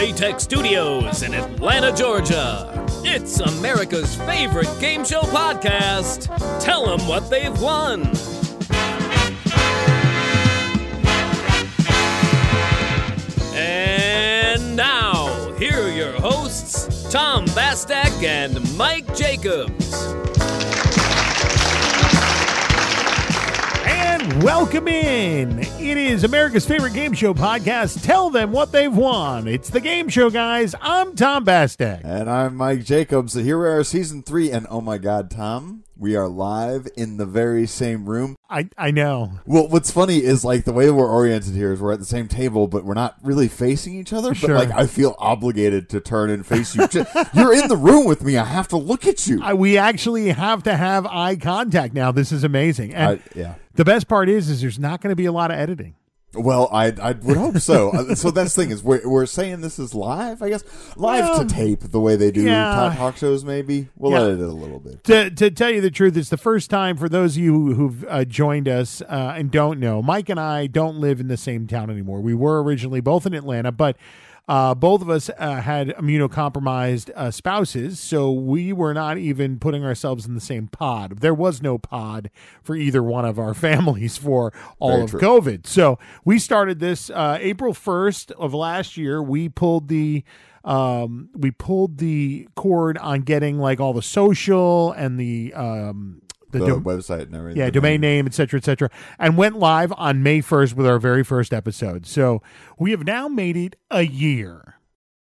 J Tech Studios in Atlanta, Georgia. It's America's favorite game show podcast. Tell them what they've won. And now, here are your hosts, Tom Bastak and Mike Jacobs. Welcome in. It is America's favorite game show podcast. Tell them what they've won. It's the game show, guys. I'm Tom Bastek. And I'm Mike Jacobs. Here we are, season three, and oh my God, Tom, we are live in the very same room. I, I know. Well, what's funny is like the way we're oriented here is we're at the same table, but we're not really facing each other. Sure. But like, I feel obligated to turn and face you. You're in the room with me. I have to look at you. I, we actually have to have eye contact now. This is amazing. And I- yeah. the best part is, is there's not going to be a lot of editing. Well, I I would hope so. Uh, so that's the thing is we're we're saying this is live. I guess live Well, to tape the way they do yeah. talk, talk shows. Maybe we'll Yeah. edit it a little bit. To, to tell you the truth, it's the first time for those of you who've uh, joined us uh, and don't know. Mike and I don't live in the same town anymore. We were originally both in Atlanta, but uh, both of us uh, had immunocompromised uh, spouses, so we were not even putting ourselves in the same pod. There was no pod for either one of our families for all Very of true. COVID. So we started this uh, April 1st of last year. We pulled the um we pulled the cord on getting like all the social and the um the, The dom- website and everything. yeah domain name et cetera et cetera and went live on may 1st with our very first episode so we have now made it a year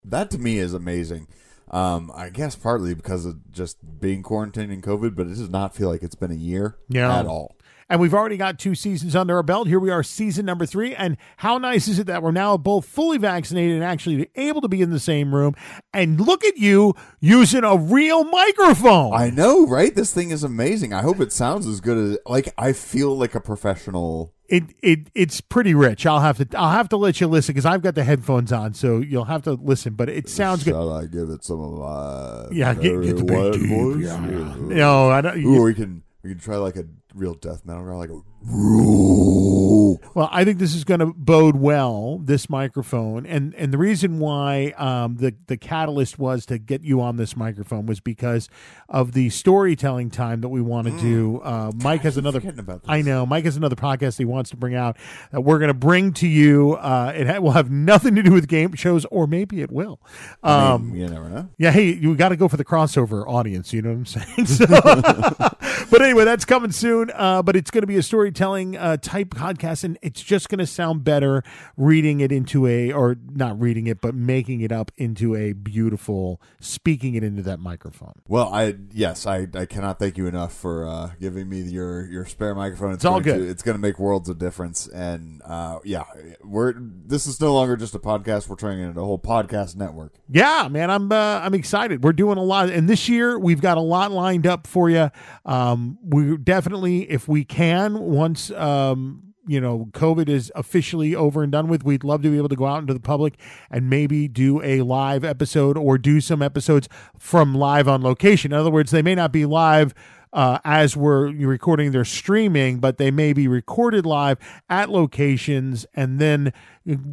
That to me is amazing. Um, I guess partly because of just being quarantined and COVID, but it does not feel like it's been a year Yeah. at all. And we've already got two seasons under our belt here we are season number three and how nice is it that we're now both fully vaccinated and actually able to be in the same room and look at you using a real microphone I know, right? This thing is amazing. I hope it sounds as good as like I feel like a professional. it it it's pretty rich. I'll have to I'll have to let you listen because I've got the headphones on, so you'll have to listen. But it sounds good. Shall I give it some of my Yeah, get- get the big deep, voice? yeah. No, I don't. Ooh, we can we can try like a real death metal, like a Well, I think this is going to bode well. This microphone, and and the reason why um, the the catalyst was to get you on this microphone was because of the storytelling time that we want to do. Uh, Mike has another. I know Mike has another podcast he wants to bring out that we're going to bring to you. Uh, it ha- will have nothing to do with game shows, or maybe it will. I Um, mean, you never know. Yeah, hey, you got to go for the crossover audience. You know what I'm saying? So, but anyway, that's coming soon. Uh, but it's going to be a storytelling uh, type podcast, and it's just going to sound better reading it into a, or not reading it, but making it up into a beautiful, speaking it into that microphone. Well, I yes, I, I cannot thank you enough for uh, giving me your your spare microphone. It's, It's all good. To, it's going to make worlds of difference, and uh, yeah, we're this is no longer just a podcast. We're turning it into a whole podcast network. Yeah, man, I'm uh, I'm excited. We're doing a lot, and this year we've got a lot lined up for you. Um, we definitely, if we can, once um, you know COVID is officially over and done with, we'd love to be able to go out into the public and maybe do a live episode or do some episodes from live on location. In other words, they may not be live. Uh, as we're recording, they're streaming, but they may be recorded live at locations and then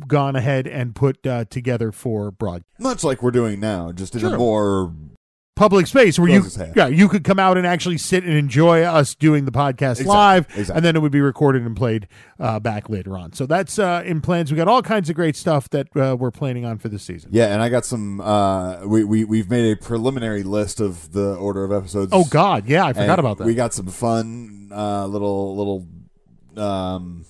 gone ahead and put uh, together for broadcast Much like we're doing now, just in Sure. a more public space where you yeah you could come out and actually sit and enjoy us doing the podcast Exactly, live exactly. and then it would be recorded and played uh, back later on so that's uh, in plans we got all kinds of great stuff that uh, we're planning on for this season yeah. And I got some. Uh, we we we've made a preliminary list of the order of episodes. oh god yeah i forgot about that We got some fun uh, little little um,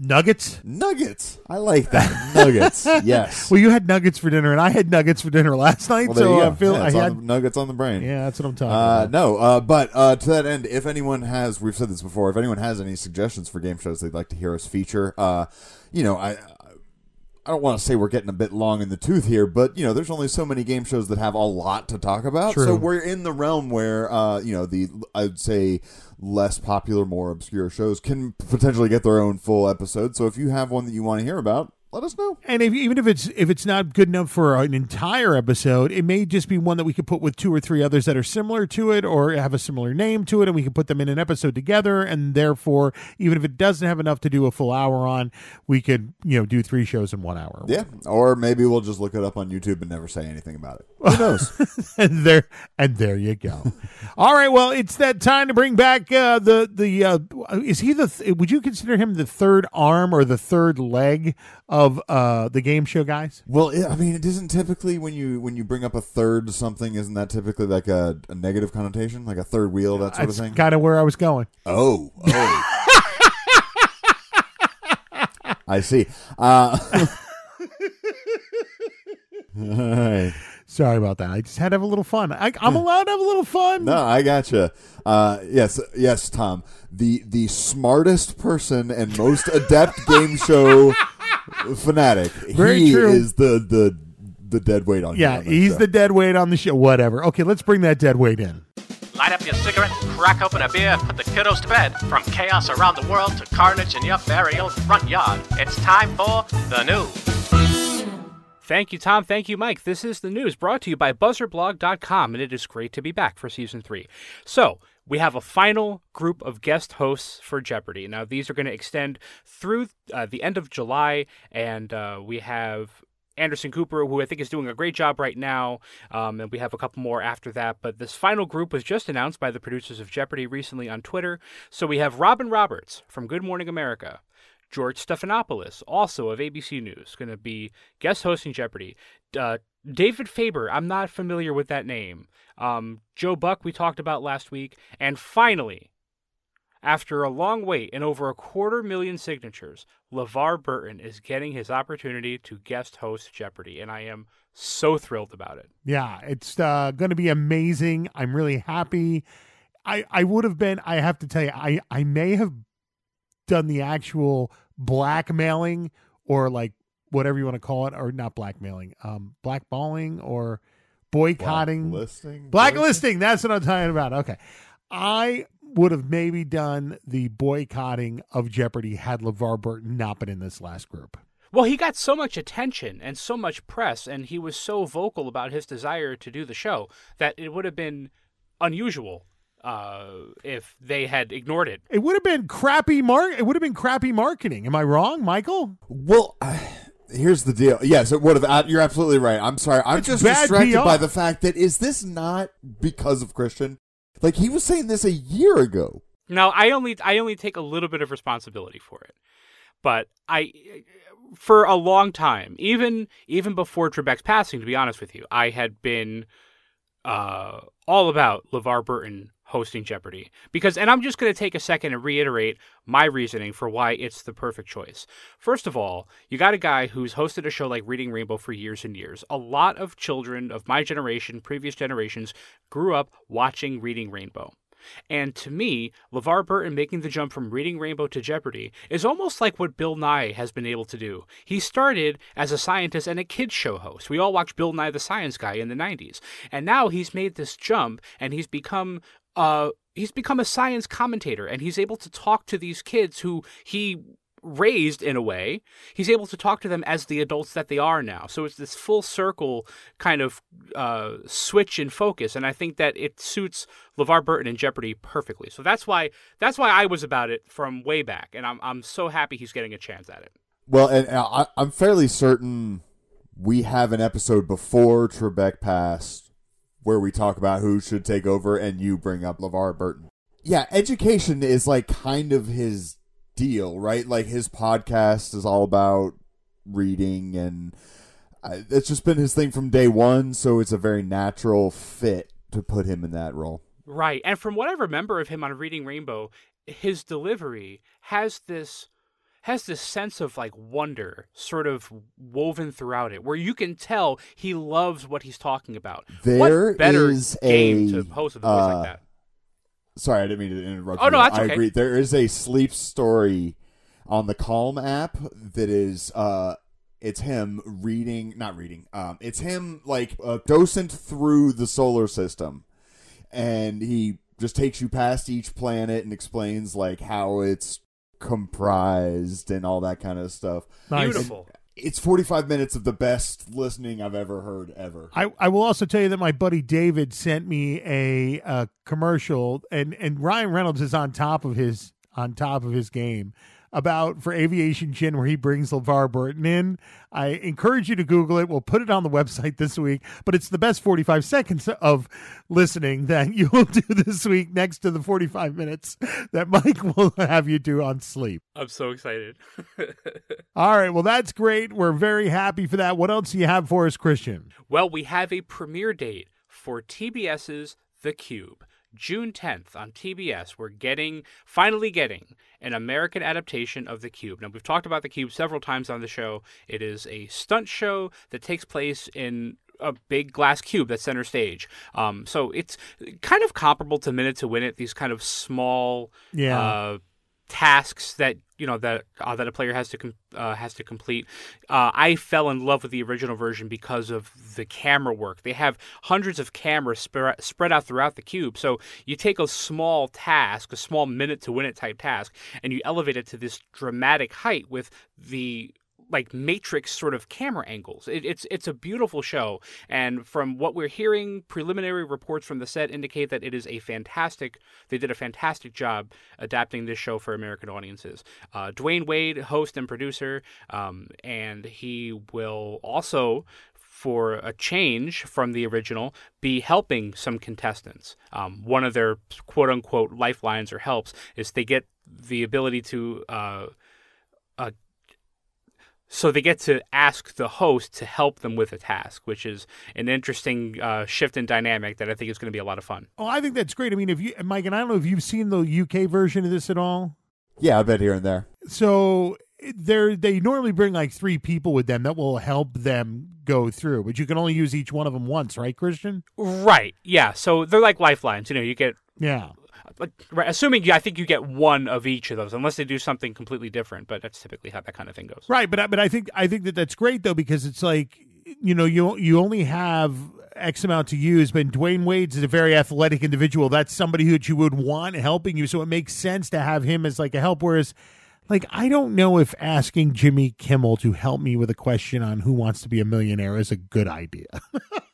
nuggets nuggets. I like that nuggets. Yes. well you had nuggets for dinner and i had nuggets for dinner last night Well, there you so go. i feel Yeah, i it's on had the- nuggets on the brain. yeah that's what i'm talking Uh, about no, uh, but uh, to that end, if anyone has, we've said this before, if anyone has any suggestions for game shows they'd like to hear us feature, uh, you know, I. I don't want to say we're getting a bit long in the tooth here, but you know, there's only so many game shows that have a lot to talk about. True. So we're in the realm where, uh, you know, the I'd say less popular, more obscure shows can potentially get their own full episode. So if you have one that you want to hear about, let us know. And if, even if it's if it's not good enough for an entire episode, it may just be one that we could put with two or three others that are similar to it or have a similar name to it, and we can put them in an episode together. And therefore, even if it doesn't have enough to do a full hour on, we could you know do three shows in one hour. Yeah, or maybe we'll just look it up on YouTube and never say anything about it. Who knows? and there and there you go. All right, well, it's that time to bring back uh, the the. Uh, is he the? Th- would you consider him the third arm or the third leg of uh, the game show guys? well, it, I mean, it isn't typically when you when you bring up a third something, isn't that typically like a, a negative connotation, like a third wheel, that sort That's of thing? kind of where I was going. Oh, oh. I see. Uh, all right. Sorry about that. I just had to have a little fun. I, I'm allowed to have a little fun. No, I gotcha. Uh, yes, yes, Tom. The the smartest person and most adept game show fanatic. Very he true. is the the the dead weight on. Yeah, on this he's show. the dead weight on the show. Whatever. Okay, let's bring that dead weight in. Light up your cigarette, crack open a beer, put the kiddos to bed. From chaos around the world to carnage in your very own front yard, it's time for the news. Thank you, Tom. Thank you, Mike. This is the news brought to you by BuzzerBlog.com, and it is great to be back for season three. So, we have a final group of guest hosts for Jeopardy. Now, these are going to extend through uh, the end of July, and uh, we have Anderson Cooper, who I think is doing a great job right now, um, and we have a couple more after that. But this final group was just announced by the producers of Jeopardy recently on Twitter. So we have Robin Roberts from Good Morning America. George Stephanopoulos, also of ABC News, going to be guest hosting Jeopardy. Uh, David Faber, I'm not familiar with that name. Um, Joe Buck, we talked about last week. And finally, after a long wait and over a quarter million signatures, LeVar Burton is getting his opportunity to guest host Jeopardy, and I am so thrilled about it. Yeah, it's uh, going to be amazing. I'm really happy. I I would have been. I have to tell you, I I may have done the actual blackmailing or like whatever you want to call it, or not blackmailing, um, blackballing or boycotting, Blacklisting? blacklisting. That's what I'm talking about. Okay, I would have maybe done the boycotting of Jeopardy had LeVar Burton not been in this last group. Well, he got so much attention and so much press, and he was so vocal about his desire to do the show that it would have been unusual uh, if they had ignored it. It would have been crappy mar- It would have been crappy marketing. Am I wrong, Michael? Well, here's the deal. Yes, it would have. uh, You're absolutely right. I'm sorry. I'm It's just distracted PR. by the fact that is this not because of Christian? Like he was saying this a year ago. Now, I only I only take a little bit of responsibility for it, but I, for a long time, even even before Trebek's passing, to be honest with you, I had been uh, all about LeVar Burton hosting Jeopardy because, and I'm just going to take a second and reiterate my reasoning for why it's the perfect choice. First of all, you got a guy who's hosted a show like Reading Rainbow for years and years. A lot of children of my generation, previous generations, grew up watching Reading Rainbow. And to me, LeVar Burton making the jump from Reading Rainbow to Jeopardy is almost like what Bill Nye has been able to do. He started as a scientist and a kids show host. We all watched Bill Nye the Science Guy in the 90s. And now he's made this jump and he's become uh he's become a science commentator and he's able to talk to these kids who he raised in a way. He's able to talk to them as the adults that they are now. So it's this full circle kind of uh, switch in focus and i think that it suits levar burton and jeopardy perfectly. So that's why that's why i was about it from way back and i'm, I'm so happy he's getting a chance at it. Well, and uh, I, I'm fairly certain we have an episode before Trebek passed where we talk about who should take over, and you bring up LeVar Burton. Yeah, education is like kind of his deal, right? Like his podcast is all about reading, and uh, it's just been his thing from day one. So it's a very natural fit to put him in that role. Right. And from what I remember of him on Reading Rainbow, his delivery has this has this sense of like wonder sort of woven throughout it where you can tell he loves what he's talking about. There what better is game a, to host with a voice uh, like that? Sorry, I didn't mean to interrupt. Oh, you. no, that's I okay. agree. There is a sleep story on the Calm app that is uh it's him reading not reading. Um it's him like a docent through the solar system. And he just takes you past each planet and explains like how it's comprised and all that kind of stuff. Nice. Beautiful. it's 45 minutes of the best listening I've ever heard ever. I, I will also tell you that my buddy David sent me a, a commercial, and, and Ryan Reynolds is on top of his on top of his game about for Aviation Gin where he brings LeVar Burton in. I encourage you to Google it. We'll put it on the website this week, but it's the best 45 seconds of listening that you will do this week next to the 45 minutes that Mike will have you do on sleep. I'm so excited. All right. Well, that's great. We're very happy for that. What else do you have for us, Christian? well, we have a premiere date for TBS's The Cube. June 10th on TBS, we're getting, finally getting, an American adaptation of The Cube. Now, we've talked about The Cube several times on the show. It is a stunt show that takes place in a big glass cube that's center stage. Um, so it's kind of comparable to Minute to Win It, these kind of small Yeah. uh, tasks that you know that uh, that a player has to com- uh, has to complete. Uh, I fell in love with the original version because of the camera work. They have hundreds of cameras spread spread out throughout the cube. So you take a small task, a small minute to win it type task, and you elevate it to this dramatic height with the like matrix sort of camera angles. It, it's it's a beautiful show, and from what we're hearing, preliminary reports from the set indicate that it is a fantastic. They did a fantastic job adapting this show for American audiences. Uh, Dwyane Wade, host and producer, um, and he will also. For a change from the original, be helping some contestants. Um, one of their quote unquote lifelines or helps is they get the ability to uh, uh, so they get to ask the host to help them with a task, which is an interesting uh, shift in dynamic that I think is going to be a lot of fun. Oh, I think that's great. I mean, if you, Mike, and I don't know if you've seen the UK version of this at all. Yeah, I bet here and there. So they're they normally bring like three people with them that will help them go through, but you can only use each one of them once, right, Christian? Right? Yeah. So they're like lifelines. You know, you get Yeah. Right, assuming you, I think you get one of each of those, unless they do something completely different. But that's typically how that kind of thing goes. Right, but I- but I think I think that that's great though because it's like you know you you only have X amount to use, but Dwyane Wade's is a very athletic individual. That's somebody that you would want helping you, so it makes sense to have him as like a help. Whereas, like I don't know if asking Jimmy Kimmel to help me with a question on who wants to be a millionaire is a good idea.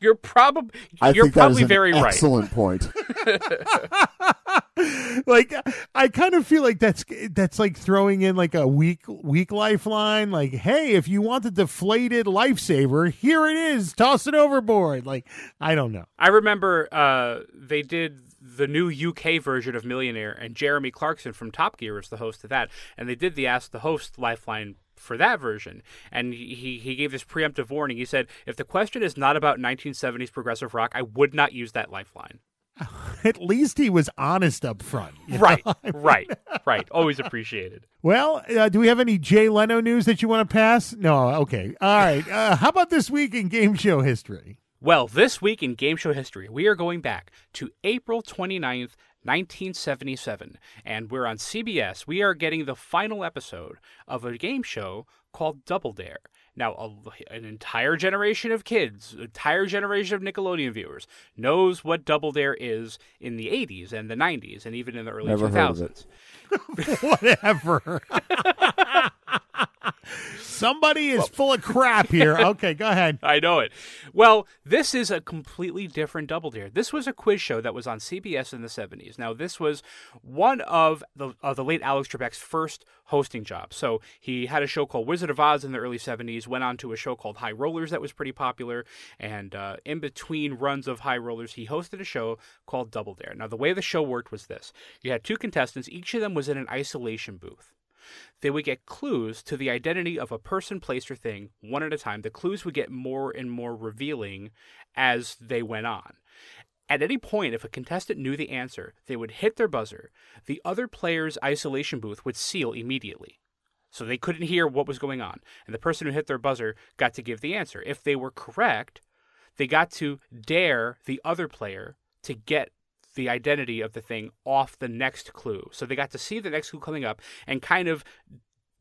You're probably I you're think that is probably an very right. excellent point. like I kind of feel like that's that's like throwing in like a weak weak lifeline. Like, hey, if you want the deflated lifesaver, here it is. Toss it overboard. Like, I don't know. I remember uh, they did the new UK version of Millionaire, and Jeremy Clarkson from Top Gear is the host of that, and they did the Ask the Host lifeline for that version, and he he gave this preemptive warning. He said, if the question is not about 1970s progressive rock, I would not use that lifeline. At least he was honest up front. you know? Right, right, right. Always appreciated. Well, uh, do we have any Jay Leno news that you want to pass? No. Okay. All right. Uh, how about this week in game show history? Well, this week in game show history, we are going back to April 29th, 1977, and we're on CBS. We are getting the final episode of a game show called Double Dare. Now, a, an entire generation of kids, entire generation of Nickelodeon viewers knows what Double Dare is in the 80s and the 90s and even in the early Never 2000s. Heard of it. Whatever. Somebody is full of crap here. Okay, go ahead. I know it. Well, this is a completely different Double Dare. This was a quiz show that was on CBS in the 70s. Now, this was one of the of the late Alex Trebek's first hosting jobs. So he had a show called Wizard of Oz in the early 70s, went on to a show called High Rollers that was pretty popular, and uh, in between runs of High Rollers, he hosted a show called Double Dare. Now, the way the show worked was this. You had two contestants, each of them was in an isolation booth they would get clues to the identity of a person, place, or thing one at a time. The clues would get more and more revealing as they went on. At any point, if a contestant knew the answer, they would hit their buzzer. The other player's isolation booth would seal immediately. So they couldn't hear what was going on. And the person who hit their buzzer got to give the answer. If they were correct, they got to dare the other player to get the identity of the thing off the next clue. So they got to see the next clue coming up and kind of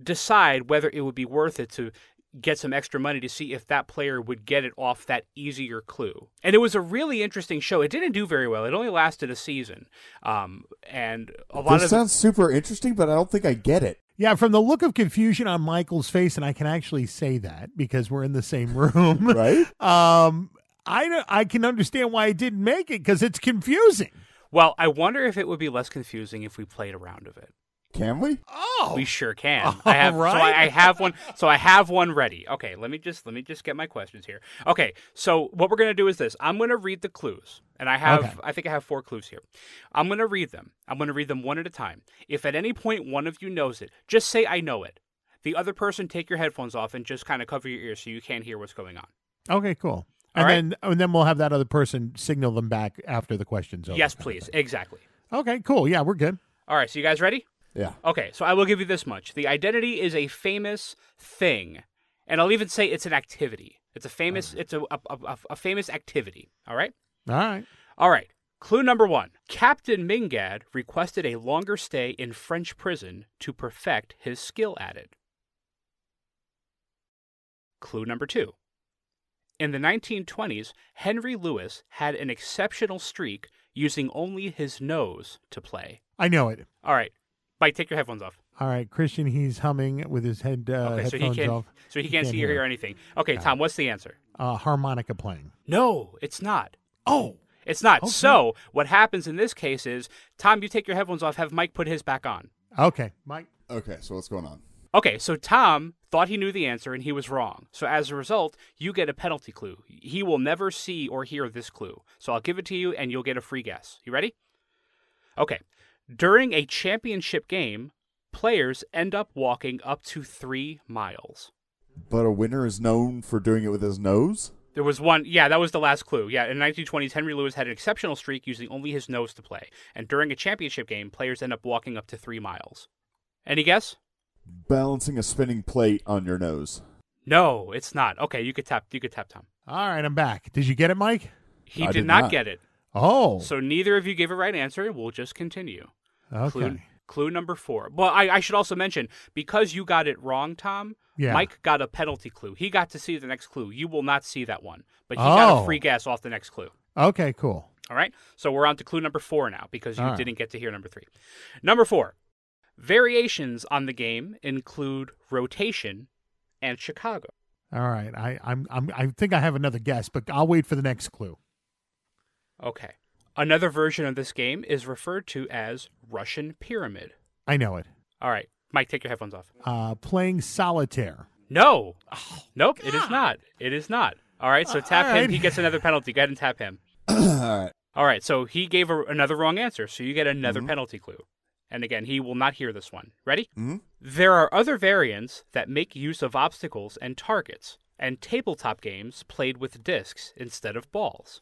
decide whether it would be worth it to get some extra money to see if that player would get it off that easier clue. And it was a really interesting show. It didn't do very well. It only lasted a season. Um, and a lot This of sounds super interesting, but I don't think I get it. Yeah, from the look of confusion on Michael's face, and I can actually say that because we're in the same room. Right? Um, I don't- I can understand why I didn't make it because it's confusing. Well, I wonder if it would be less confusing if we played a round of it. Can we? Oh, We sure can. All I have so. I, I have one. So I have one ready. Okay, let me just let me just get my questions here. Okay, so what we're gonna do is this. I'm gonna read the clues, and I have Okay. I think I have four clues here. I'm gonna read them. I'm gonna read them one at a time. If at any point one of you knows it, just say I know it. The other person take your headphones off and just kind of cover your ears so you can't hear what's going on. okay, cool. All And right. then and then we'll have that other person signal them back after the question's over. yes, please. Exactly. Okay, cool. Yeah, we're good. All right, so you guys ready? Yeah. Okay, so I will give you this much. The identity is a famous thing, and I'll even say it's an activity. It's a famous. It's a a, a, a famous activity. All right. All right. All right. Clue number one: Captain Mingaud requested a longer stay in French prison to perfect his skill at it. Clue number two: In the 1920s, Henry Lewis had an exceptional streak using only his nose to play. I know it. All right, Mike, take your headphones off. All right, Christian, he's humming with his head uh, Okay, so he headphones can't. off. So he can't see or hear. hear anything. Okay, Tom, what's the answer? Uh, harmonica playing. No, it's not. Oh, It's not. Okay. So what happens in this case is, Tom, you take your headphones off. Have Mike put his back on. okay, Mike. Okay, so what's going on? Okay, so Tom thought he knew the answer and he was wrong. So as a result, you get a penalty clue. He will never see or hear this clue. So I'll give it to you and you'll get a free guess. You ready? Okay. During a championship game, players end up walking up to three miles. But a winner is known for doing it with his nose? There was one, yeah, that was the last clue. Yeah, in the 1920s, Henry Lewis had an exceptional streak using only his nose to play. And during a championship game, players end up walking up to three miles. Any guess? Balancing a spinning plate on your nose. No, it's not. Okay, you could tap. You could tap Tom. All right, I'm back. Did you get it, Mike? He I did, did not, not. get it. Oh, So neither of you gave a right answer. We'll just continue. okay. Clue, clue number four. Well, I, I should also mention because you got it wrong, Tom. Yeah. Mike got a penalty clue. He got to see the next clue. You will not see that one, but he got Oh. a free guess off the next clue. Okay, cool. All right. So we're on to clue number four now because you All right. didn't get to hear number three. Number four. Variations on the game include rotation and Chicago. All right, I, I'm, I'm, I think I have another guess, but I'll wait for the next clue. Okay. Another version of this game is referred to as Russian Pyramid. I know it. All right. Mike, take your headphones off. Uh, playing solitaire. No. nope, it is not. It is not. All right, so tap all him. right. He gets another penalty. Go ahead and tap him. All right. All right, so he gave a, another wrong answer, so you get another Mhm. penalty clue. And again, he will not hear this one. Ready? Mhm. There are other variants that make use of obstacles and targets, and tabletop games played with discs instead of balls.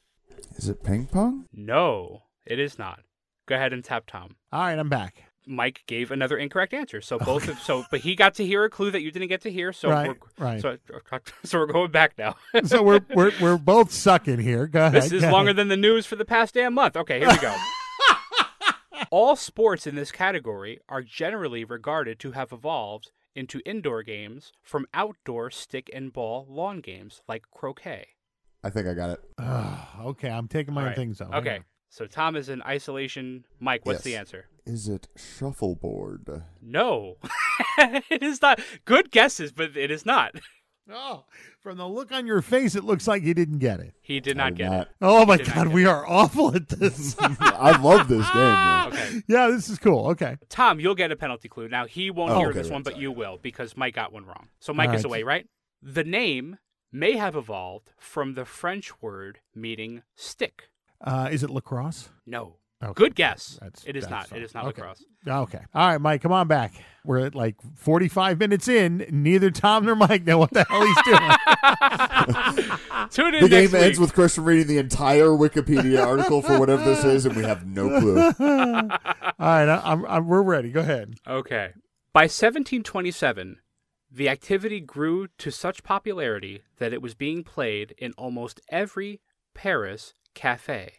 Is it ping pong? No, it is not. Go ahead and tap Tom. All right, I'm back. Mike gave another incorrect answer. So both of so but he got to hear a clue that you didn't get to hear. So Right, we're right. so so we're going back now. So we're we're we're both sucking here. Go ahead. this is longer ahead. than the news for the past damn month. Okay, here we go. All sports in this category are generally regarded to have evolved into indoor games from outdoor stick and ball lawn games like croquet. I think I got it. Okay, I'm taking my All right. things off. Okay. So Tom is in isolation. Mike, what's the answer? Is it shuffleboard? No. it is not. Good guesses, but it is not. Oh, from the look on your face, it looks like you didn't get it. He did not did get not. it. Oh my Did God, get we are awful at this. I love this game. Man. Okay. yeah, this is cool. Okay. Tom, you'll get a penalty clue. Now he won't Oh, hear okay, this one, right, but sorry. you will because Mike got one wrong. So Mike All is right. away, right? The name may have evolved from the French word meaning stick. Uh, is it lacrosse? No. Okay. Good guess. That's- it is that's not. fine. It is not Okay. lacrosse. Okay. All right, Mike, come on back. We're at like 45 minutes in. Neither Tom nor Mike know what the hell he's doing. Tune in The next game ends week. with Christian reading the entire Wikipedia article for whatever this is, and we have no clue. All right, I, I'm, I'm, we're ready. Go ahead. Okay. By 1727, the activity grew to such popularity that it was being played in almost every Paris cafe.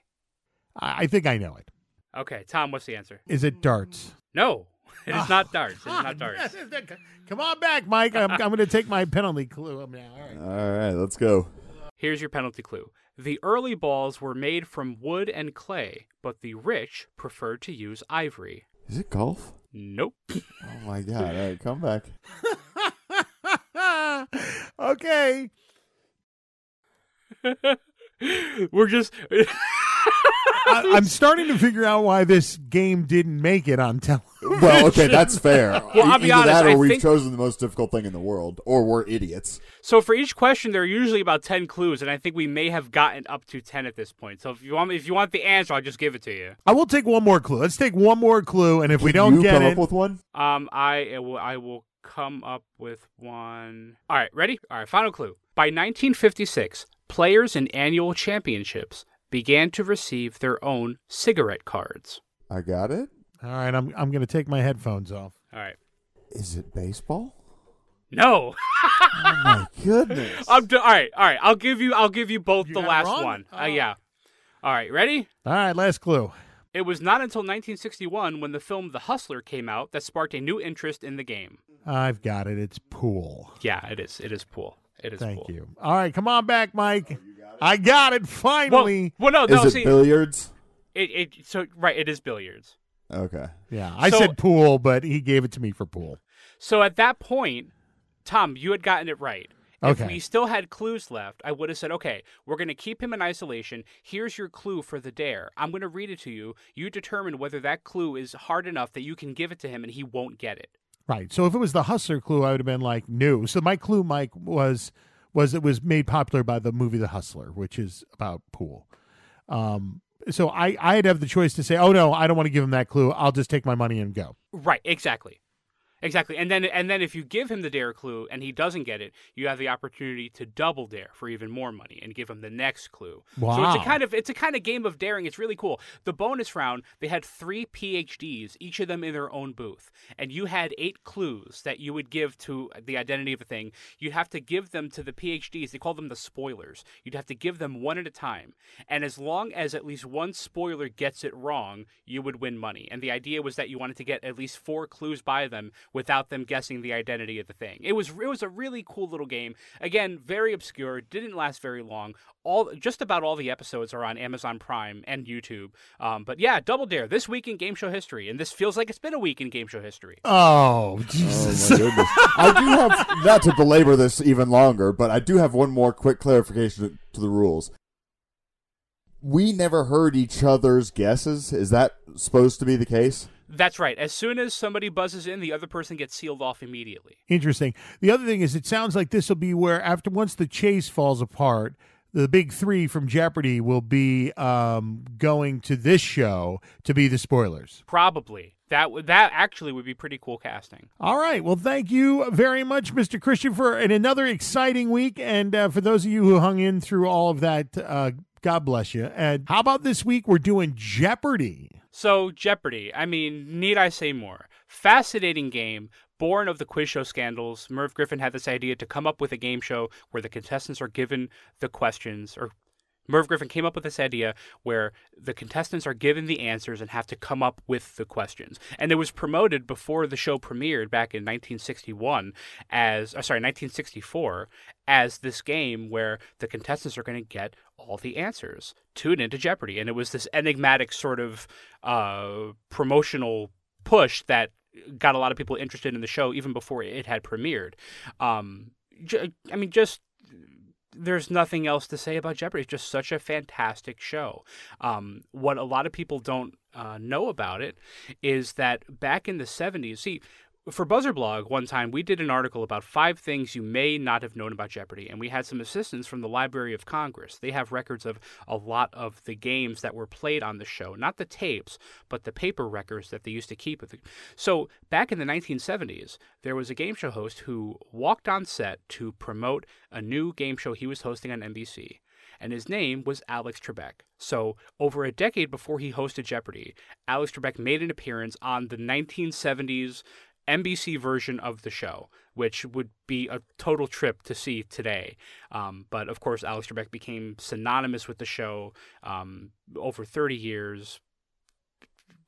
I, I think I know it. Okay, Tom, what's the answer? Is it darts? No, it is not darts. It is not darts. Come on back, Mike. I'm, I'm going to take my penalty clue now. All right. All right, let's go. Here's your penalty clue. The early balls were made from wood and clay, but the rich preferred to use ivory. Is it golf? Nope. Oh my god! All right, come back. okay. We're just I, I'm starting to figure out why this game didn't make it on television. Well, okay, that's fair. Well, I'll be Either honest, that, or I we've think- chosen the most difficult thing in the world, or we're idiots. so for each question there are usually about 10 clues and I think we may have gotten up to 10 at this point. So if you want if you want the answer I'll just give it to you. I will take one more clue. Let's take one more clue, and if we don't you get come it, up with one? Um I I will I will come up with one. All right, ready? All right, final clue. By 1956, players in annual championships began to receive their own cigarette cards. I got it. all right, I'm I'm going to take my headphones off. All right. Is it baseball? No. Oh my goodness! I'm do- all right. All right. I'll give you. I'll give you both You the last wrong? one. Oh. Uh, yeah. All right. Ready? All right, last clue. It was not until 1961 when the film The Hustler came out that sparked a new interest in the game. I've got it. It's pool. Yeah, it is. It is pool. It is Thank pool. you. All right, come on back, Mike. Oh, I got it finally. well, no, no. Is it see, billiards? it, it, so right, it is billiards. Okay. yeah, I so- said pool, but he gave it to me for pool. So at that point, Tom, you had gotten it right. If Okay. we still had clues left, I would have said, okay, we're going to keep him in isolation. Here's your clue for the dare. I'm going to read it to you. You determine whether that clue is hard enough that you can give it to him and he won't get it. Right. So if it was the Hustler clue, I would have been like, no. So my clue, Mike, was was it was made popular by the movie The Hustler, which is about pool. Um, so I I'd have the choice to say, oh no, I don't want to give him that clue. I'll just take my money and go. Right, exactly. Exactly. And then and then if you give him the dare clue and he doesn't get it, you have the opportunity to double dare for even more money and give him the next clue. Wow. So it's a kind of it's a kind of game of daring. It's really cool. The bonus round, they had 3 PhDs, each of them in their own booth, and you had 8 clues that you would give to the identity of a thing. You'd have to give them to the PhDs. They call them the spoilers. You'd have to give them one at a time. And as long as at least one spoiler gets it wrong, you would win money. And the idea was that you wanted to get at least 4 clues by them without them guessing the identity of the thing. It was it was a really cool little game. Again, very obscure, didn't last very long. All just about all the episodes are on Amazon Prime and YouTube. Um, but yeah, Double Dare this week in game show history, and this feels like it's been a week in game show history. Oh Oh Jesus! my goodness! I do have not to belabor this even longer, but I do have one more quick clarification to the rules. We never heard each other's guesses. Is that supposed to be the case? That's right. As soon as somebody buzzes in, the other person gets sealed off immediately. Interesting. The other thing is, it sounds like this will be where after once the chase falls apart, the big three from Jeopardy will be um, going to this show to be the spoilers. Probably that would that actually would be pretty cool casting. All right. Well, thank you very much, Mr. Christian, for and another exciting week. And uh, for those of you who hung in through all of that, uh, God bless you. And how about this week? We're doing Jeopardy. So, Jeopardy, I mean, need I say more? Fascinating game, born of the quiz show scandals. Merv Griffin had this idea to come up with a game show where the contestants are given the questions, or Merv Griffin came up with this idea where the contestants are given the answers and have to come up with the questions. And it was promoted before the show premiered back in 1961 as, uh, sorry, 1964 as this game where the contestants are going to get all the answers. Tune into Jeopardy. And it was this enigmatic sort of uh, promotional push that got a lot of people interested in the show even before it had premiered. Um, I mean, just there's nothing else to say about Jeopardy. It's just such a fantastic show. Um, what a lot of people don't uh, know about it is that back in the 70s, see, for Buzzer Blog, one time we did an article about five things you may not have known about Jeopardy, and we had some assistance from the Library of Congress. They have records of a lot of the games that were played on the show, not the tapes, but the paper records that they used to keep. So back in the 1970s, there was a game show host who walked on set to promote a new game show he was hosting on NBC and his name was Alex Trebek. So, over a decade before he hosted Jeopardy, Alex Trebek made an appearance on the 1970s NBC version of the show, which would be a total trip to see today. Um, but of course, Alex Trebek became synonymous with the show um, over 30 years.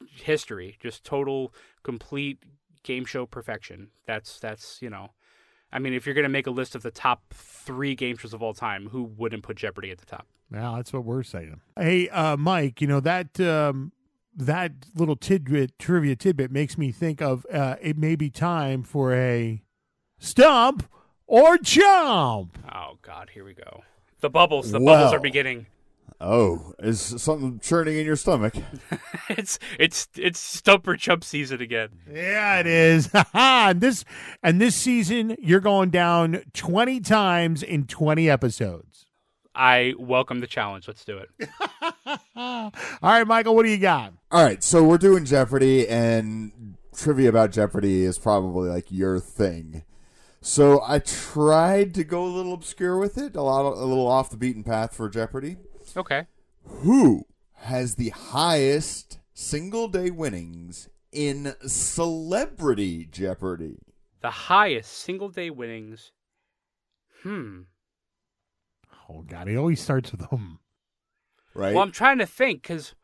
History, just total, complete game show perfection. That's that's you know, I mean, if you're gonna make a list of the top three game shows of all time, who wouldn't put Jeopardy at the top? Now that's what we're saying. Hey, uh, Mike, you know that um, that little tidbit, trivia tidbit, makes me think of uh, it may be time for a stump or jump. Oh God, here we go. The bubbles, the bubbles are beginning. Oh, is something churning in your stomach? It's it's it's stump or jump season again. Yeah, it is. and this and this season, you're going down twenty times in twenty episodes. I welcome the challenge. Let's do it. All right, Michael, what do you got? All right, so we're doing Jeopardy, and trivia about Jeopardy is probably like your thing. So I tried to go a little obscure with it, a lot, a little off the beaten path for Jeopardy. Okay. Who has the highest single day winnings in Celebrity Jeopardy? The highest single day winnings. Hmm. Oh God, he always starts with him. Right? Well, I'm trying to think because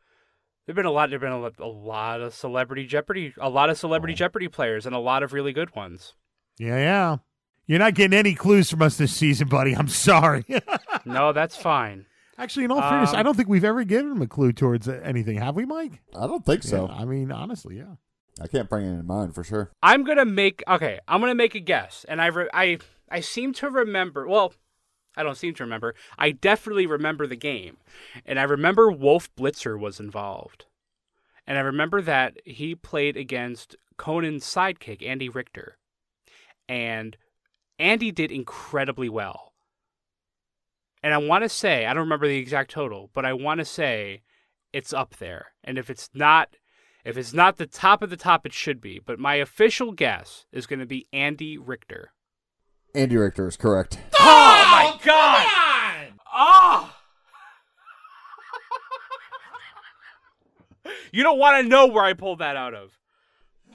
there've been a lot. There've been a, lot- a lot of celebrity Jeopardy, a lot of celebrity Jeopardy players, and a lot of really good ones. Yeah, yeah. You're not getting any clues from us this season, buddy. I'm sorry. no, that's fine. Actually, in all fairness, Um, I don't think we've ever given him a clue towards anything, have we, Mike? I don't think so. Yeah, I mean, honestly, yeah. I can't bring it in mind for sure. I'm gonna make okay. I'm gonna make a guess, and I re- I I seem to remember. Well, I don't seem to remember. I definitely remember the game, and I remember Wolf Blitzer was involved, and I remember that he played against Conan's sidekick Andy Richter, and Andy did incredibly well. And I want to say I don't remember the exact total, but I want to say it's up there. And if it's not if it's not the top of the top, it should be. But my official guess is going to be Andy Richter. Andy Richter is correct. Oh, my god! Oh! you don't want to know where I pulled that out of.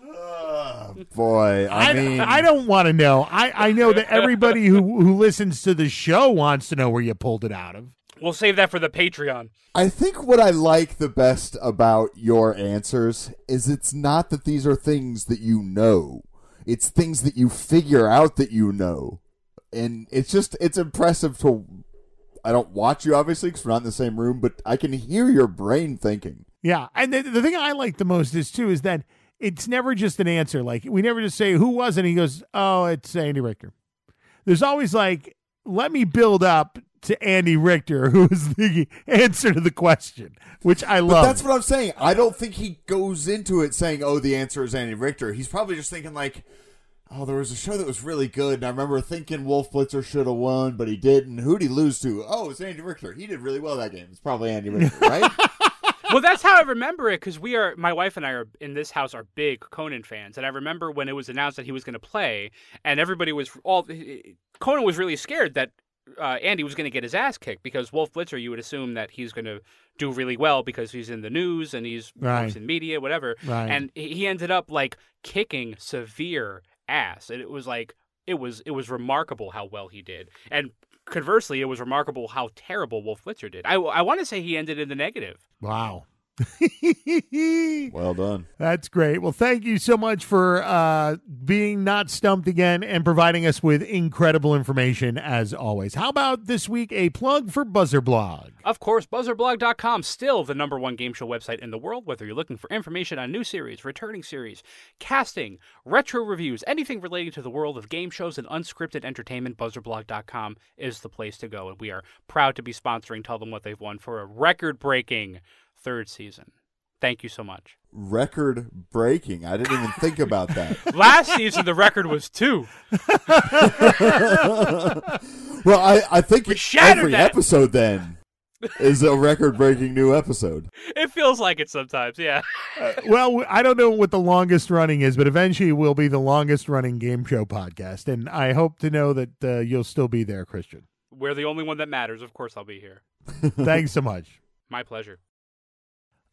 Ah, boy, I, I, mean, I don't want to know. I, I know that everybody who, who listens to the show wants to know where you pulled it out of. We'll save that for the Patreon. I think what I like the best about your answers is it's not that these are things that you know. It's things that you figure out that you know. And it's just it's impressive to I don't watch you obviously cuz we're not in the same room, but I can hear your brain thinking. Yeah, and the, the thing I like the most is too is that it's never just an answer. Like we never just say who was it. He goes, "Oh, it's Andy Richter." There's always like, let me build up to Andy Richter, who is the answer to the question, which I But love. that's what I'm saying. I don't think he goes into it saying, "Oh, the answer is Andy Richter." He's probably just thinking like, "Oh, there was a show that was really good, and I remember thinking Wolf Blitzer should have won, but he didn't. Who'd he lose to? Oh, it's Andy Richter. He did really well that game. It's probably Andy Richter, right?" well, that's how I remember it because we are, my wife and I are in this house are big Conan fans, and I remember when it was announced that he was going to play, and everybody was all Conan was really scared that uh, Andy was going to get his ass kicked because Wolf Blitzer, you would assume that he's going to do really well because he's in the news and he's Right. in media, whatever, Right. and he ended up like kicking severe ass, and it was like it was it was remarkable how well he did, and. Conversely, it was remarkable how terrible Wolf Blitzer did. I, I want to say he ended in the negative. wow. well done. That's great. Well, thank you so much for uh, being not stumped again and providing us with incredible information as always. How about this week a plug for Buzzer Blog? Of course, buzzerblog.com, still the number one game show website in the world, whether you're looking for information on new series, returning series, casting, retro reviews, anything relating to the world of game shows and unscripted entertainment, buzzerblog.com is the place to go. And we are proud to be sponsoring Tell Them What They've Won for a record breaking third season. Thank you so much. Record breaking. I didn't even think about that. Last season, the record was two. Well, I, I think We shattered every that. episode then is a record breaking new episode. It feels like it sometimes, yeah. Well, I don't know what the longest running is, but eventually we'll be the longest running game show podcast. And I hope to know that uh, you'll still be there, Christian. We're the only one that matters. Of course, I'll be here. Thanks so much. My pleasure.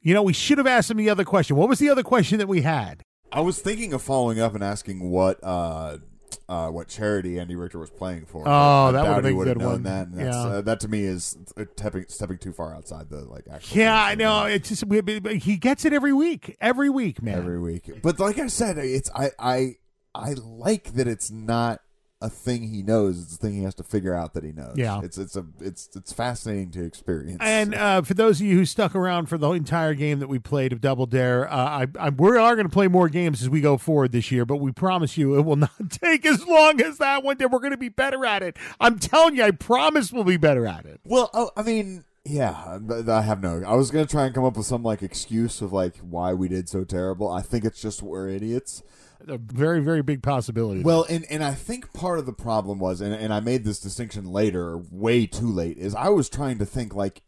You know, we should have asked him the other question. What was the other question that we had? I was thinking of following up and asking what uh, uh, what charity Andy Richter was playing for. Oh, that would've been a good one. That, Yeah. uh, that to me is stepping stepping too far outside the like. Actual Yeah, I know. It's just we, we- he gets it every week, every week, man. every week. But like I said, it's I I I like that it's not a thing he knows; it's a thing he has to figure out that he knows. Yeah. it's it's a it's it's fascinating to experience. And uh, for those of you who stuck around for the entire game that we played of Double Dare, uh, I, I, we are going to play more games as we go forward this year, but we promise you it will not take as long as that one did. We're going to be better at it. I'm telling you, I promise we'll be better at it. Well, oh, I mean, yeah, I have no. I was gonna try and come up with some like excuse of like why we did so terrible. I think it's just we're idiots. A very, very big possibility. Well, and and I think part of the problem was, and and I made this distinction later, way too late, is I was trying to think like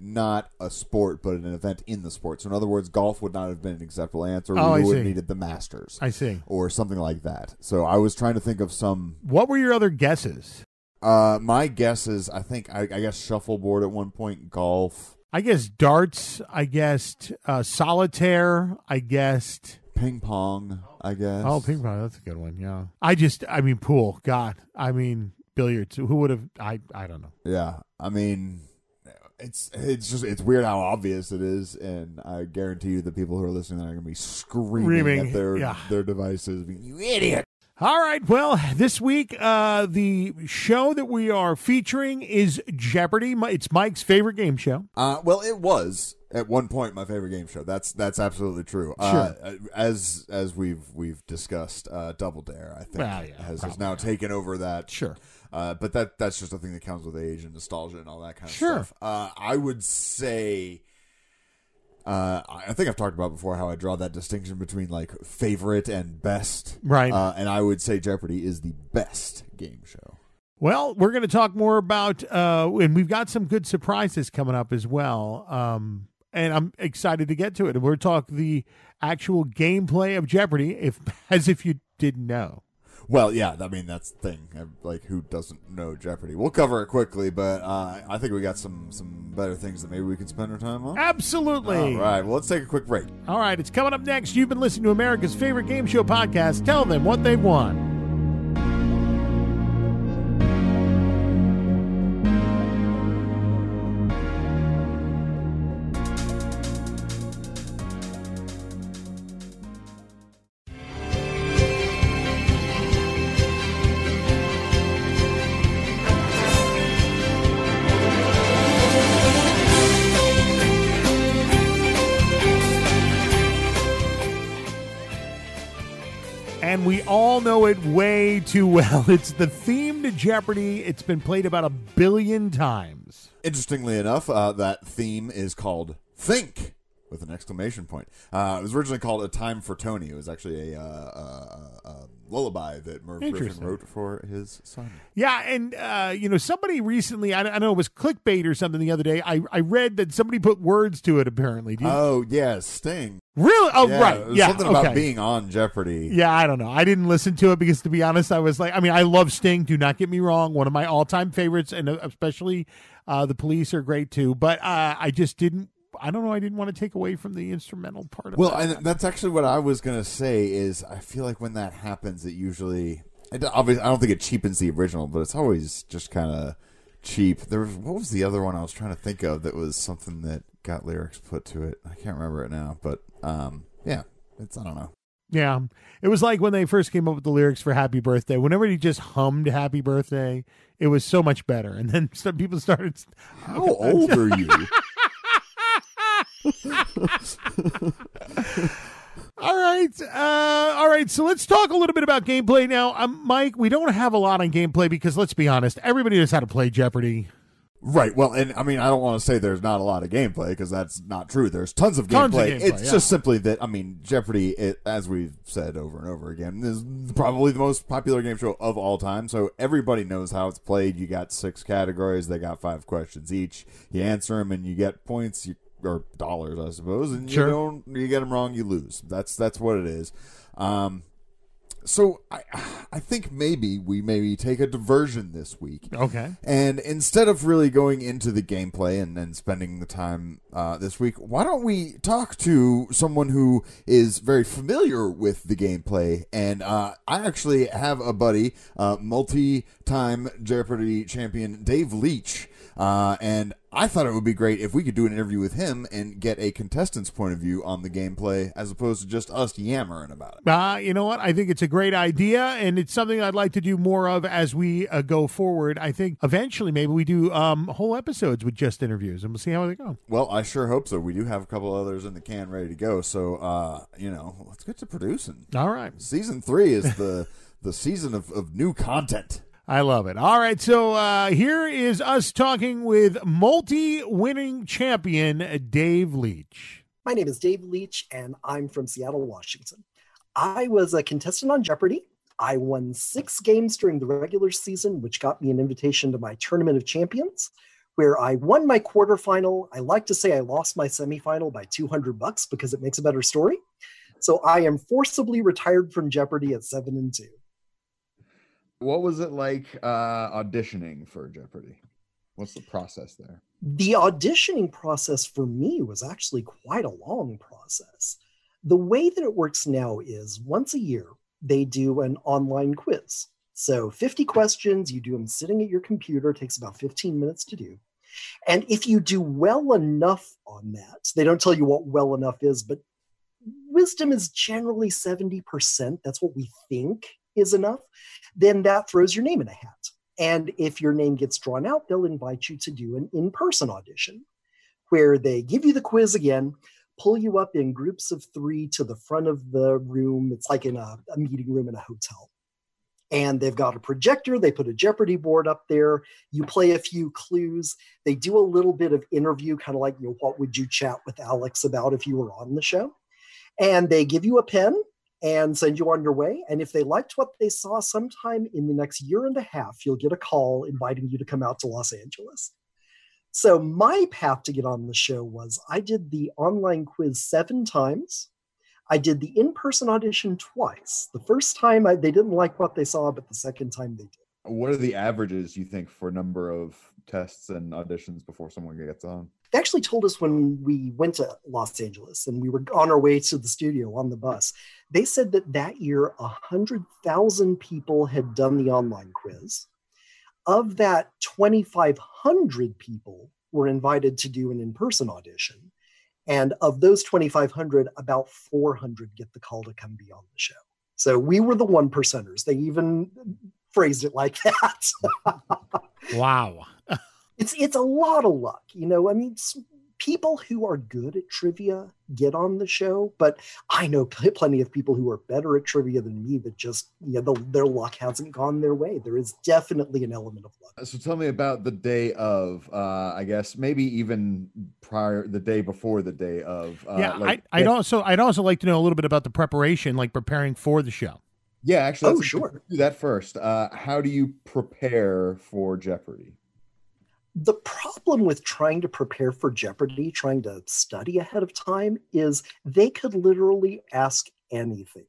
not a sport, but an event in the sport. So in other words, golf would not have been an acceptable answer. Oh, we I would have needed the Masters. I see. or something like that. So I was trying to think of some. What were your other guesses? Uh, my guess is I think I, I guess shuffleboard at one point, golf, I guess darts. I guessed uh, solitaire. I guessed. Ping pong. I guess. Oh, ping pong. That's a good one. Yeah. I just. I mean, pool. God. I mean, billiards. Who would have? I. I don't know. Yeah, I mean, it's it's just it's weird how obvious it is, and I guarantee you the people who are listening are going to be screaming, at their yeah. their devices, being, "You idiot!" All right. Well, this week, uh, the show that we are featuring is Jeopardy. It's Mike's favorite game show. Uh, well, it was at one point my favorite game show. That's that's absolutely true. Uh, as as we've we've discussed, uh, Double Dare I think Well, yeah, has, has now taken over that. Sure. Uh, but that that's just a thing that comes with age and nostalgia and all that kind of Sure. stuff. Uh, I would say. Uh, I think I've talked about before how I draw that distinction between like favorite and best, Right. Uh, and I would say Jeopardy is the best game show. Well, we're going to talk more about, uh, and we've got some good surprises coming up as well. Um, and I'm excited to get to it. And we'll talk the actual gameplay of Jeopardy, if as if you didn't know. Well, yeah, I mean that's the thing. Uh, Like, who doesn't know Jeopardy? We'll cover it quickly, but uh, I think we got some some better things that maybe we can spend our time on. Absolutely. All right, well, let's take a quick break. All right, it's coming up next. You've been listening to America's favorite game show podcast. Tell them what they've won. It way too well. It's the theme to Jeopardy. It's been played about a billion times. Interestingly enough, uh, that theme is called "Think" with an exclamation point. Uh, it was originally called "A Time for Tony." It was actually a, uh, uh, uh, lullaby that Merv Griffin wrote for his son. Yeah, and uh, you know, somebody recently, I, I know it was clickbait or something the other day. I, I read that somebody put words to it. Apparently, Oh yeah, Sting. really? Oh, yeah, right. Yeah, something okay. about being on Jeopardy. Yeah, I don't know. I didn't listen to it because, to be honest, I was like, I mean, I love Sting. Do not get me wrong. One of my all-time favorites, and especially uh, the Police are great too. But uh, I just didn't. I don't know. I didn't want to take away from the instrumental part of Well, that. and that's actually what I was gonna say. Is I feel like when that happens, it usually, it, obviously, I don't think it cheapens the original, but it's always just kind of cheap. There was what was the other one I was trying to think of that was something that got lyrics put to it. I can't remember it now, but um, yeah, it's I don't know. Yeah. It was like when they first came up with the lyrics for Happy Birthday. Whenever he just hummed Happy Birthday, it was so much better. And then some people started. How old are you? All right. Uh, all right. So let's talk a little bit about gameplay now. Um, Mike, we don't have a lot on gameplay because let's be honest, everybody knows how to play Jeopardy. Right. Well, and I mean, I don't want to say there's not a lot of gameplay because that's not true. There's tons of Tons of gameplay. gameplay, it's yeah. just simply that I mean, Jeopardy, it, as we've said over and over again, is probably the most popular game show of all time. So everybody knows how it's played. You got six categories. They got five questions each. You answer them, and you get points you, or dollars, I suppose. And Sure. you don't you get them wrong, you lose. That's that's what it is. Um, so I I think maybe we maybe take a diversion this week. Okay. And instead of really going into the gameplay and, and spending the time uh, this week, why don't we talk to someone who is very familiar with the gameplay? And uh, I actually have a buddy, uh, multi time Jeopardy champion Dave Leach. Uh, and I thought it would be great if we could do an interview with him and get a contestant's point of view on the gameplay as opposed to just us yammering about it. Uh, you know what? I think it's a great idea, and it's something I'd like to do more of as we uh, go forward. I think eventually maybe we do um, whole episodes with just interviews, and we'll see how they go. Well, I sure hope so. We do have a couple others in the can ready to go. So, uh, you know, let's get to producing. All right. Season three is the the season of, of new content. I love it. All right, so uh, here is us talking with multi-winning champion Dave Leach. My name is Dave Leach, and I'm from Seattle, Washington. I was a contestant on Jeopardy! I won six games during the regular season, which got me an invitation to my Tournament of Champions, where I won my quarterfinal. I like to say I lost my semifinal by 200 bucks because it makes a better story. So I am forcibly retired from Jeopardy at seven and two. What was it like uh, auditioning for Jeopardy? What's the process there? The auditioning process for me was actually quite a long process. The way that it works now is once a year, they do an online quiz. So 50 questions, you do them sitting at your computer, takes about 15 minutes to do. And if you do well enough on that, they don't tell you what well enough is, but wisdom is generally 70%. That's what we think is enough, then that throws your name in a hat. And if your name gets drawn out, they'll invite you to do an in person audition where they give you the quiz again, pull you up in groups of three to the front of the room. It's like in a, a meeting room in a hotel. And they've got a projector, they put a Jeopardy board up there. You play a few clues. They do a little bit of interview, kind of like, you know, what would you chat with Alex about if you were on the show? And they give you a pen and send you on your way. And if they liked what they saw sometime in the next year and a half, you'll get a call inviting you to come out to Los Angeles. So my path to get on the show was I did the online quiz seven times. I did the in-person audition twice. The first time I, they didn't like what they saw, but the second time they did. What are the averages you think for number of tests and auditions before someone gets on? They actually told us when we went to Los Angeles and we were on our way to the studio on the bus. They said that that year, 100,000 people had done the online quiz. Of that, 2,500 people were invited to do an in person audition. And of those 2,500, about 400 get the call to come be on the show. So we were the one percenters. They even phrased it like that. wow it's it's a lot of luck you know? I mean people who are good at trivia get on the show but i know plenty of people who are better at trivia than me that just you know the, their luck hasn't gone their way. There is definitely an element of luck. So tell me about the day of uh i guess maybe even prior the day before the day of uh, yeah like, I, i'd also i'd also like to know a little bit about the preparation like preparing for the show. Yeah actually oh sure. do that first. Uh how do you prepare for jeopardy the problem with trying to prepare for Jeopardy, trying to study ahead of time, is they could literally ask anything.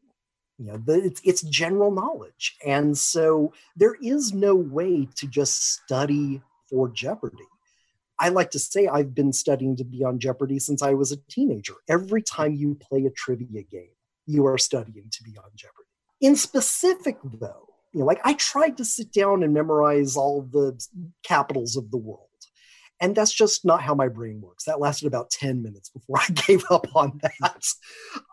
You know, the, it's, it's general knowledge. And so there is no way to just study for Jeopardy. I like to say I've been studying to be on Jeopardy since I was a teenager. Every time you play a trivia game, you are studying to be on Jeopardy. In specific, though, you know, like I tried to sit down and memorize all the capitals of the world. And that's just not how my brain works. That lasted about 10 minutes before I gave up on that.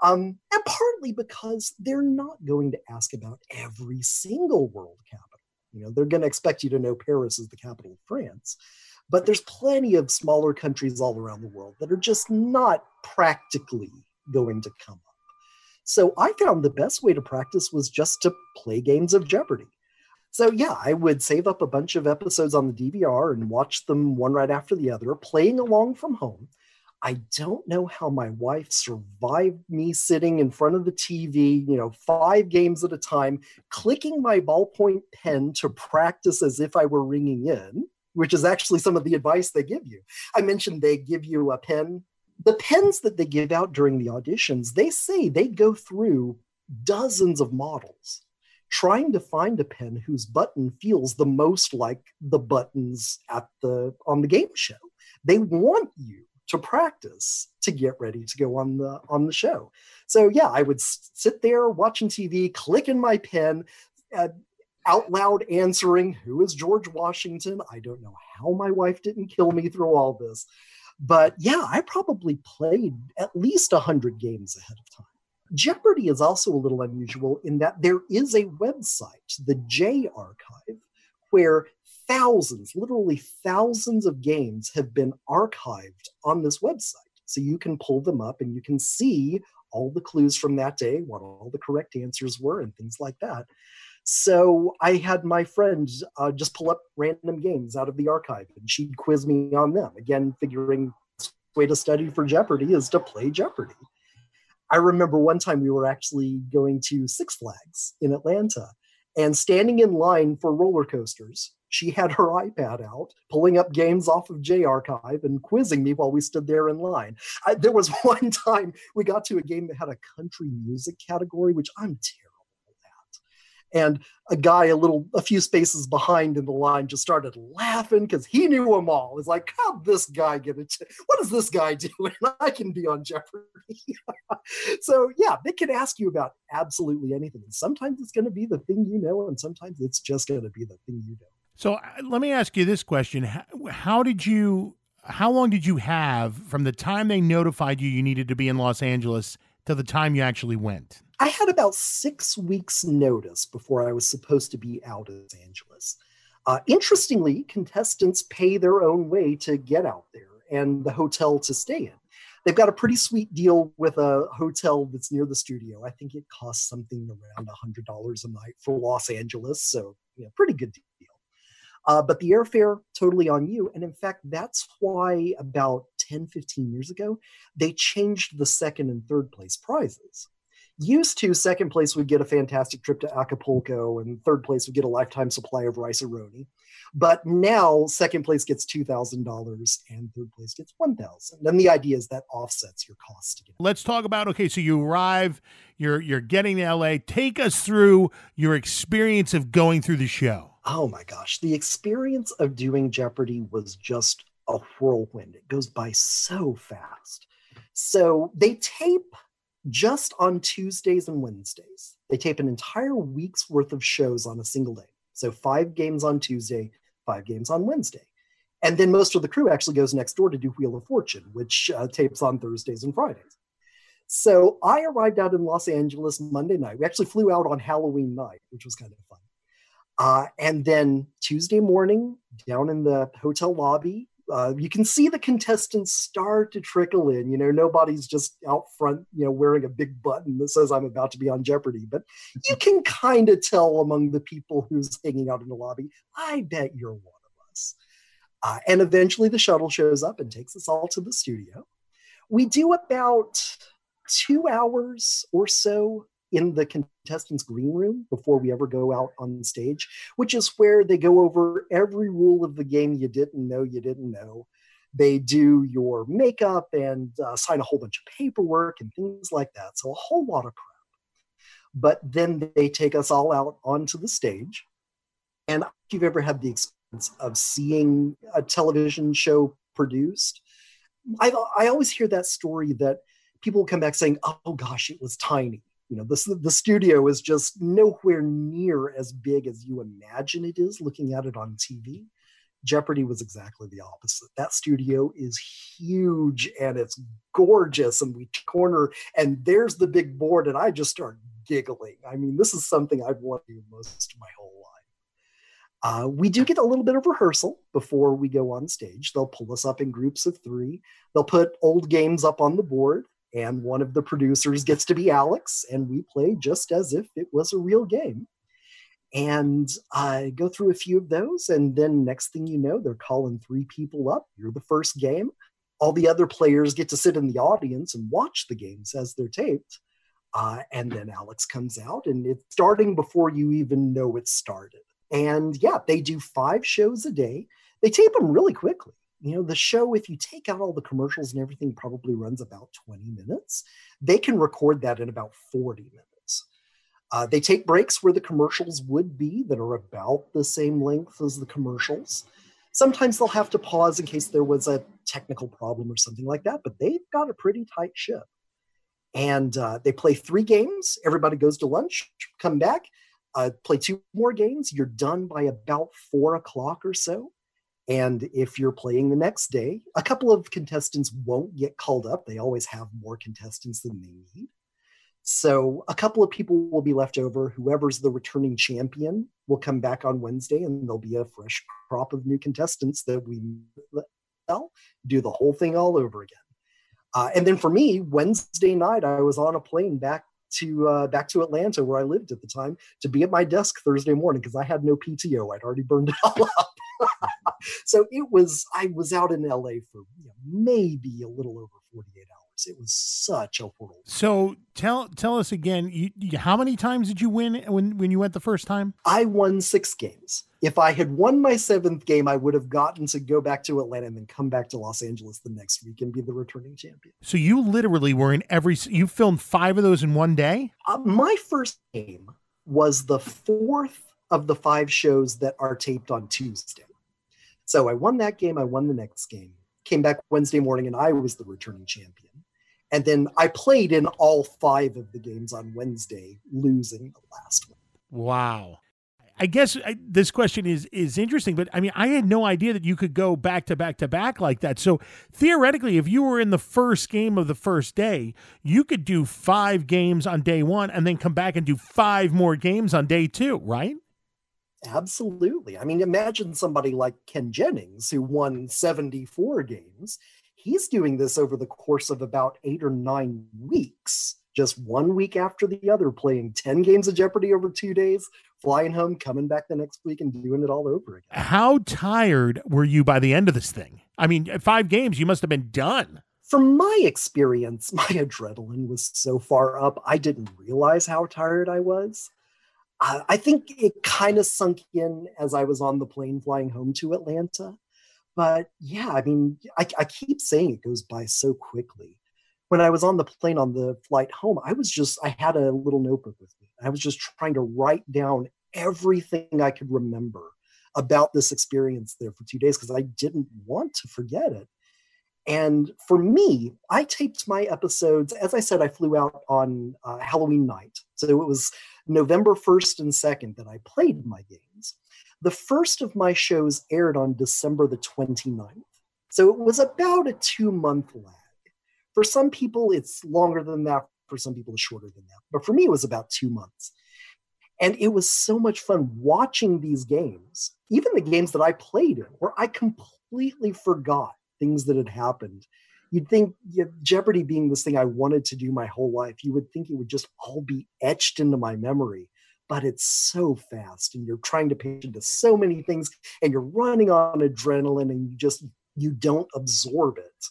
Um, and partly because they're not going to ask about every single world capital. You know, they're going to expect you to know Paris is the capital of France. But there's plenty of smaller countries all around the world that are just not practically going to come so I found the best way to practice was just to play games of Jeopardy. So yeah, I would save up a bunch of episodes on the DVR and watch them one right after the other, playing along from home. I don't know how my wife survived me sitting in front of the TV, you know, five games at a time, clicking my ballpoint pen to practice as if I were ringing in, which is actually some of the advice they give you. I mentioned they give you a pen the pens that they give out during the auditions, they say they go through dozens of models trying to find a pen whose button feels the most like the buttons at the on the game show. They want you to practice to get ready to go on the on the show. So yeah, I would sit there watching TV, clicking my pen, uh, out loud answering, "Who is George Washington?" I don't know how my wife didn't kill me through all this. But yeah, I probably played at least 100 games ahead of time. Jeopardy is also a little unusual in that there is a website, the J Archive, where thousands, literally thousands of games have been archived on this website. So you can pull them up and you can see all the clues from that day, what all the correct answers were, and things like that. So I had my friend uh, just pull up random games out of the archive and she'd quiz me on them. Again, figuring way to study for Jeopardy is to play Jeopardy. I remember one time we were actually going to Six Flags in Atlanta and standing in line for roller coasters. She had her iPad out, pulling up games off of J Archive and quizzing me while we stood there in line. I, there was one time we got to a game that had a country music category, which I'm terrible and a guy a little a few spaces behind in the line just started laughing because he knew them all. It's like, how this guy get it? What does this guy do? And I can be on Jeopardy. so yeah, they can ask you about absolutely anything. And sometimes it's going to be the thing you know, and sometimes it's just going to be the thing you know. So uh, let me ask you this question: how, how did you? How long did you have from the time they notified you you needed to be in Los Angeles to the time you actually went? I had about six weeks' notice before I was supposed to be out of Los Angeles. Uh, interestingly, contestants pay their own way to get out there and the hotel to stay in. They've got a pretty sweet deal with a hotel that's near the studio. I think it costs something around $100 a night for Los Angeles, so you know, pretty good deal. Uh, but the airfare totally on you. And in fact, that's why about 10, 15 years ago, they changed the second and third place prizes used to second place would get a fantastic trip to Acapulco and third place would get a lifetime supply of Rice-A-Roni. But now second place gets $2,000 and third place gets 1000 And the idea is that offsets your cost. To get Let's talk about, okay, so you arrive, you're, you're getting to LA. Take us through your experience of going through the show. Oh my gosh. The experience of doing Jeopardy was just a whirlwind. It goes by so fast. So they tape just on Tuesdays and Wednesdays. They tape an entire week's worth of shows on a single day. So five games on Tuesday, five games on Wednesday. And then most of the crew actually goes next door to do Wheel of Fortune, which uh, tapes on Thursdays and Fridays. So I arrived out in Los Angeles Monday night. We actually flew out on Halloween night, which was kind of fun. Uh, and then Tuesday morning, down in the hotel lobby, uh, you can see the contestants start to trickle in. You know, nobody's just out front, you know, wearing a big button that says I'm about to be on Jeopardy, but you can kind of tell among the people who's hanging out in the lobby, I bet you're one of us. Uh, and eventually the shuttle shows up and takes us all to the studio. We do about two hours or so in the contestants' green room before we ever go out on stage, which is where they go over every rule of the game you didn't know you didn't know. They do your makeup and uh, sign a whole bunch of paperwork and things like that. So a whole lot of crap. But then they take us all out onto the stage. And if you've ever had the experience of seeing a television show produced, I, I always hear that story that people come back saying, oh gosh, it was tiny you know the, the studio is just nowhere near as big as you imagine it is looking at it on tv jeopardy was exactly the opposite. That studio is huge and it's gorgeous and we corner and there's the big board and i just start giggling. I mean this is something i've wanted to do most of my whole life. Uh, we do get a little bit of rehearsal before we go on stage. They'll pull us up in groups of three. They'll put old games up on the board and one of the producers gets to be Alex, and we play just as if it was a real game. And I go through a few of those, and then next thing you know, they're calling three people up. You're the first game. All the other players get to sit in the audience and watch the games as they're taped. Uh, and then Alex comes out, and it's starting before you even know it started. And yeah, they do five shows a day. They tape them really quickly you know the show if you take out all the commercials and everything probably runs about 20 minutes. They can record that in about 40 minutes. Uh, they take breaks where the commercials would be that are about the same length as the commercials. Sometimes they'll have to pause in case there was a technical problem or something like that but they've got a pretty tight ship. And uh, they play three games. Everybody goes to lunch come back uh, play two more games. You're done by about four o'clock or so And if you're playing the next day, a couple of contestants won't get called up. They always have more contestants than they need. So a couple of people will be left over. Whoever's the returning champion will come back on Wednesday, and there'll be a fresh crop of new contestants that we well, do the whole thing all over again. Uh, and then for me, Wednesday night, I was on a plane back to uh, back to Atlanta where I lived at the time to be at my desk Thursday morning because I had no PTO. I'd already burned it all up. so it was I was out in LA for you know, maybe a little over 48 hours. It was such a whirlwind. So tell tell us again, you, you, how many times did you win when when you went the first time? I won six games. If I had won my seventh game, I would have gotten to go back to Atlanta and then come back to Los Angeles the next week and be the returning champion. So you literally were in every. You filmed five of those in one day. Uh, my first game was the fourth of the five shows that are taped on Tuesday. So I won that game. I won the next game. Came back Wednesday morning, and I was the returning champion. And then I played in all five of the games on Wednesday, losing the last one. Wow. I guess I, this question is is interesting, but I mean, I had no idea that you could go back to back to back like that. So theoretically, if you were in the first game of the first day, you could do five games on day one and then come back and do five more games on day two, right? Absolutely. I mean, imagine somebody like Ken Jennings who won 74 games he's doing this over the course of about eight or nine weeks, just one week after the other, playing 10 games of Jeopardy over two days, flying home, coming back the next week, and doing it all over again. How tired were you by the end of this thing? I mean, five games, you must have been done. From my experience, my adrenaline was so far up, I didn't realize how tired I was. Uh, I think it kind of sunk in as I was on the plane flying home to Atlanta but yeah, I mean, I, I keep saying it goes by so quickly. When I was on the plane on the flight home, I was just, I had a little notebook with me. I was just trying to write down everything I could remember about this experience there for two days because I didn't want to forget it. And for me, I taped my episodes. As I said, I flew out on uh, Halloween night. So it was November 1st and 2nd that I played my games. The first of my shows aired on December the 29th. So it was about a two month lag. For some people, it's longer than that. For some people, it's shorter than that. But for me, it was about two months. And it was so much fun watching these games, even the games that I played in, where I completely forgot things that had happened. You'd think you know, Jeopardy being this thing I wanted to do my whole life, you would think it would just all be etched into my memory but it's so fast and you're trying to pay into so many things and you're running on adrenaline and you just you don't absorb it.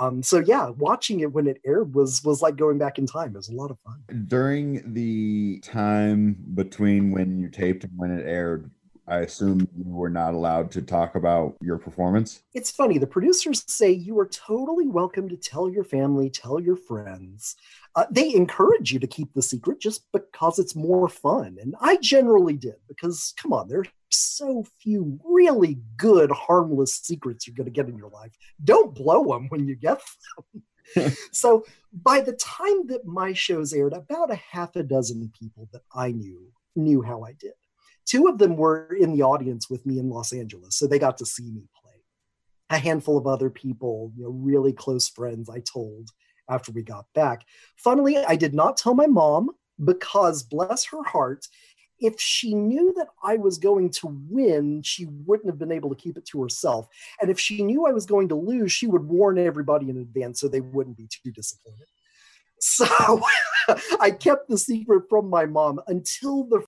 Um, so yeah watching it when it aired was was like going back in time. It was a lot of fun. During the time between when you taped and when it aired I assume you were not allowed to talk about your performance. It's funny. The producers say you are totally welcome to tell your family, tell your friends. Uh, they encourage you to keep the secret just because it's more fun. And I generally did because, come on, there are so few really good, harmless secrets you're going to get in your life. Don't blow them when you get them. so by the time that my shows aired, about a half a dozen people that I knew knew how I did. Two of them were in the audience with me in Los Angeles, so they got to see me play. A handful of other people, you know, really close friends, I told after we got back. Funnily, I did not tell my mom because, bless her heart, if she knew that I was going to win, she wouldn't have been able to keep it to herself. And if she knew I was going to lose, she would warn everybody in advance so they wouldn't be too disappointed. So I kept the secret from my mom until the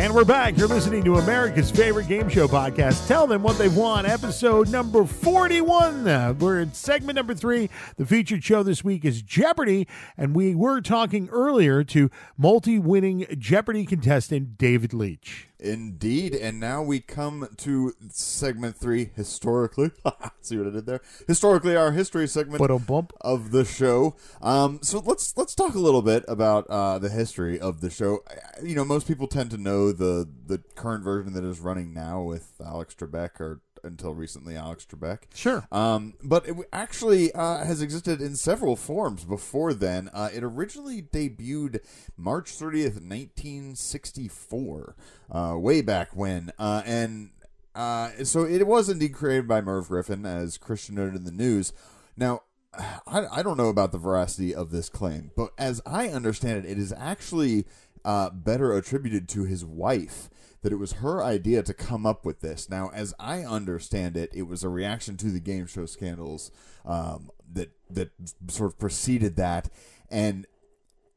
And we're back. You're listening to America's favorite game show podcast. Tell them what they've won. Episode number 41. Uh, we're in segment number three. The featured show this week is Jeopardy. And we were talking earlier to multi winning Jeopardy contestant David Leach. Indeed. And now we come to segment three, historically. See what I did there? Historically, our history segment bump of the show. Um, so let's let's talk a little bit about uh, the history of the show. You know, most people tend to know the the current version that is running now with Alex Trebek or until recently, Alex Trebek. Sure. Um, but it actually uh, has existed in several forms before then. Uh, it originally debuted March 30th, 1964, uh, way back when. Uh, and uh, so it was indeed created by Merv Griffin, as Christian noted in the news. Now, I, I don't know about the veracity of this claim, but as I understand it, it is actually uh, better attributed to his wife that it was her idea to come up with this. Now, as I understand it, it was a reaction to the game show scandals um, that that sort of preceded that, and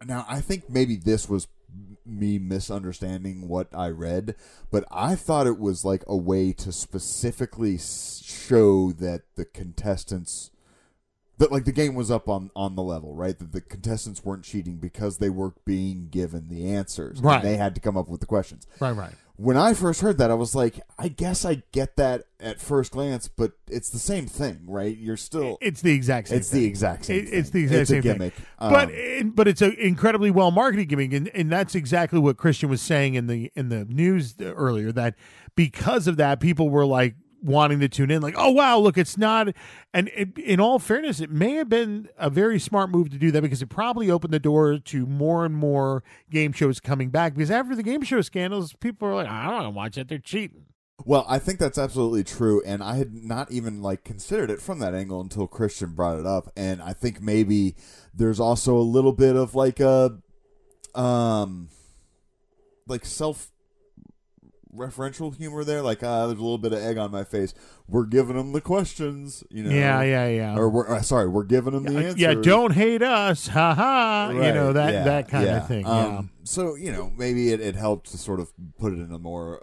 now I think maybe this was me misunderstanding what I read, but I thought it was like a way to specifically show that the contestants that like the game was up on on the level, right? That the contestants weren't cheating because they were being given the answers. and Right. they had to come up with the questions. Right, right. When I first heard that, I was like, I guess I get that at first glance, but it's the same thing, right? You're still It's the exact same it's thing. the exact same It- it's the exact It's a same thing. gimmick. but Um, it, but it's an incredibly well marketed gimmick, and, and that's exactly what Christian was saying in the in the news earlier. That because of that, people were like wanting to tune in, like, oh wow, look, it's not. And it, in all fairness, it may have been a very smart move to do that because it probably opened the door to more and more game shows coming back. Because after the game show scandals, people were like, I don't want to watch it; they're cheating. Well, I think that's absolutely true, and I had not even like considered it from that angle until Christian brought it up, and I think maybe there's also a little bit of like a, um, like self referential humor there, like ah, there's a little bit of egg on my face. We're giving them the questions, you know. Yeah, yeah, yeah. Or we're uh, sorry, we're giving them the answers. yeah, don't hate us, ha ha. You know that yeah, that kind yeah. of thing. Um, So you know, maybe it, it helped to sort of put it in a more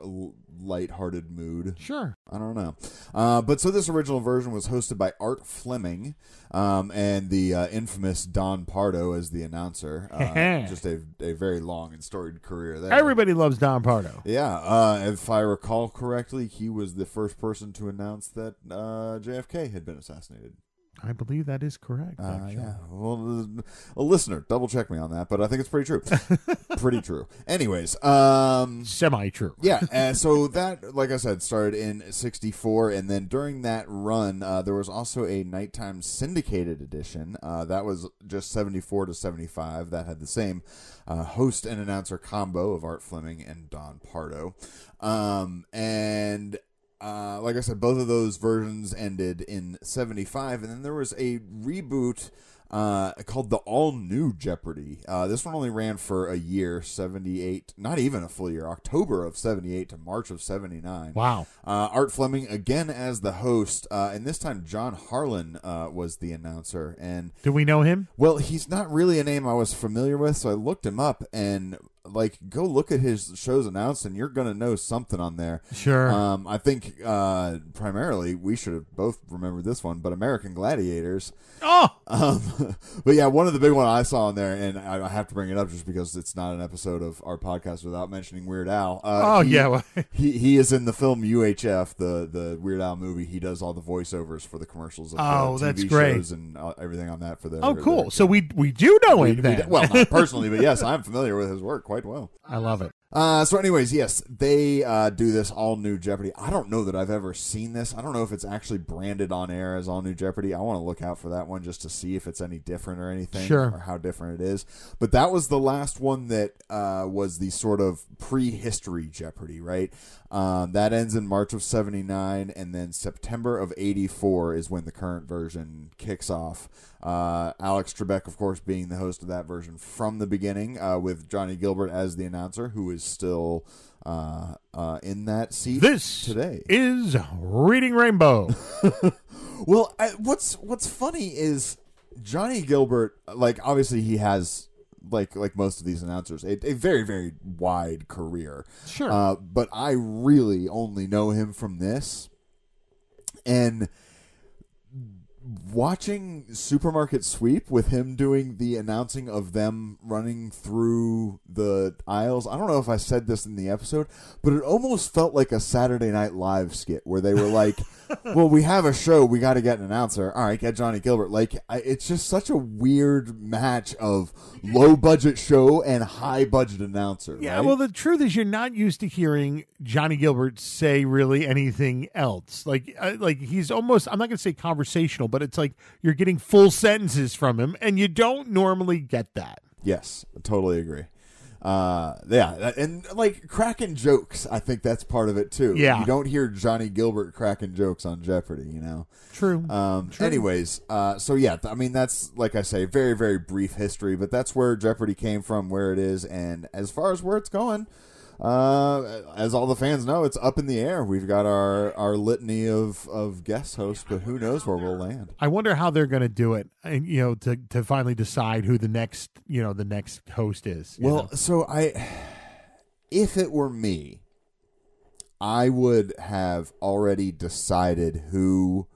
lighthearted mood. sure. I don't know. Uh, but so this original version was hosted by Art Fleming um, and the uh, infamous Don Pardo as the announcer. Uh, just a, a very long and storied career there. Everybody loves Don Pardo. Yeah, uh, if I recall correctly, he was the first person to announce that uh, JFK had been assassinated. I believe that is correct. Uh, yeah. Well, a listener, double check me on that, but I think it's pretty true. pretty true. Anyways, um, Semi true. yeah, and so that, like I said, started in '64, and then during that run, uh, there was also a nighttime syndicated edition. Uh, that was just '74 to '75. That had the same uh, host and announcer combo of Art Fleming and Don Pardo, um, and. Uh, like I said, both of those versions ended in '75, and then there was a reboot uh, called the All New Jeopardy. Uh, this one only ran for a year, 78, not even a full year, October of 78 to March of 79. Wow. Uh, Art Fleming again as the host, uh, and this time John Harlan uh, was the announcer. And Do we know him? well, he's not really a name I was familiar with, so I looked him up and like go look at his shows announced, and you're gonna know something on there. Sure. Um, I think uh, primarily we should have both remembered this one, but American Gladiators. oh, Um, but yeah, one of the big one I saw on there, and I, I have to bring it up just because it's not an episode of our podcast without mentioning Weird Al. Uh, oh he- yeah. well, he he is in the film UHF, the the Weird Al movie. He does all the voiceovers for the commercials. Of Oh, the TV that's great. Shows and uh, everything on that for the. oh, cool. So we we do know we- him we- then. well, not personally, but yes, I'm familiar with his work quite well. I love it. Uh, so, anyways, yes, they uh, do this all new Jeopardy. I don't know that I've ever seen this. I don't know if it's actually branded on air as all new Jeopardy. I want to look out for that one just to see if it's any different or anything, Sure. or how different it is. But that was the last one that uh, was the sort of prehistory Jeopardy, right? Um, that ends in March of '79, and then September of '84 is when the current version kicks off. Uh, Alex Trebek, of course, being the host of that version from the beginning, uh, with Johnny Gilbert as the announcer, who is still uh, uh, in that seat This today. is Reading Rainbow. Well, I, what's what's funny is Johnny Gilbert. Like, obviously, he has like like most of these announcers a, a very very wide career. Sure. Uh, but I really only know him from this, and watching Supermarket Sweep with him doing the announcing of them running through the aisles. I don't know if I said this in the episode, but it almost felt like a Saturday Night Live skit where they were like, "Well, we have a show, we got to get an announcer. All right, get Johnny Gilbert." Like, I, it's just such a weird match of low budget show and high budget announcer. Yeah, right? well, the truth is, you're not used to hearing Johnny Gilbert say really anything else. Like, like he's almost, I'm not going to say conversational, but it's like you're getting full sentences from him, and you don't normally get that. Yes, I totally agree. Uh, yeah, and like cracking jokes, I think that's part of it too. Yeah. you don't hear Johnny Gilbert cracking jokes on Jeopardy, you know. True. Um, anyways, uh, so yeah, I mean that's like I say, very very brief history, but that's where Jeopardy came from, where it is, and as far as where it's going, uh, as all the fans know, it's up in the air. We've got our our litany of of guest hosts, but who knows where we'll land? I wonder how they're going to do it, and you know, to to finally decide who the next, you know, the next host is. Well, know? so I, if it were me, I would have already decided who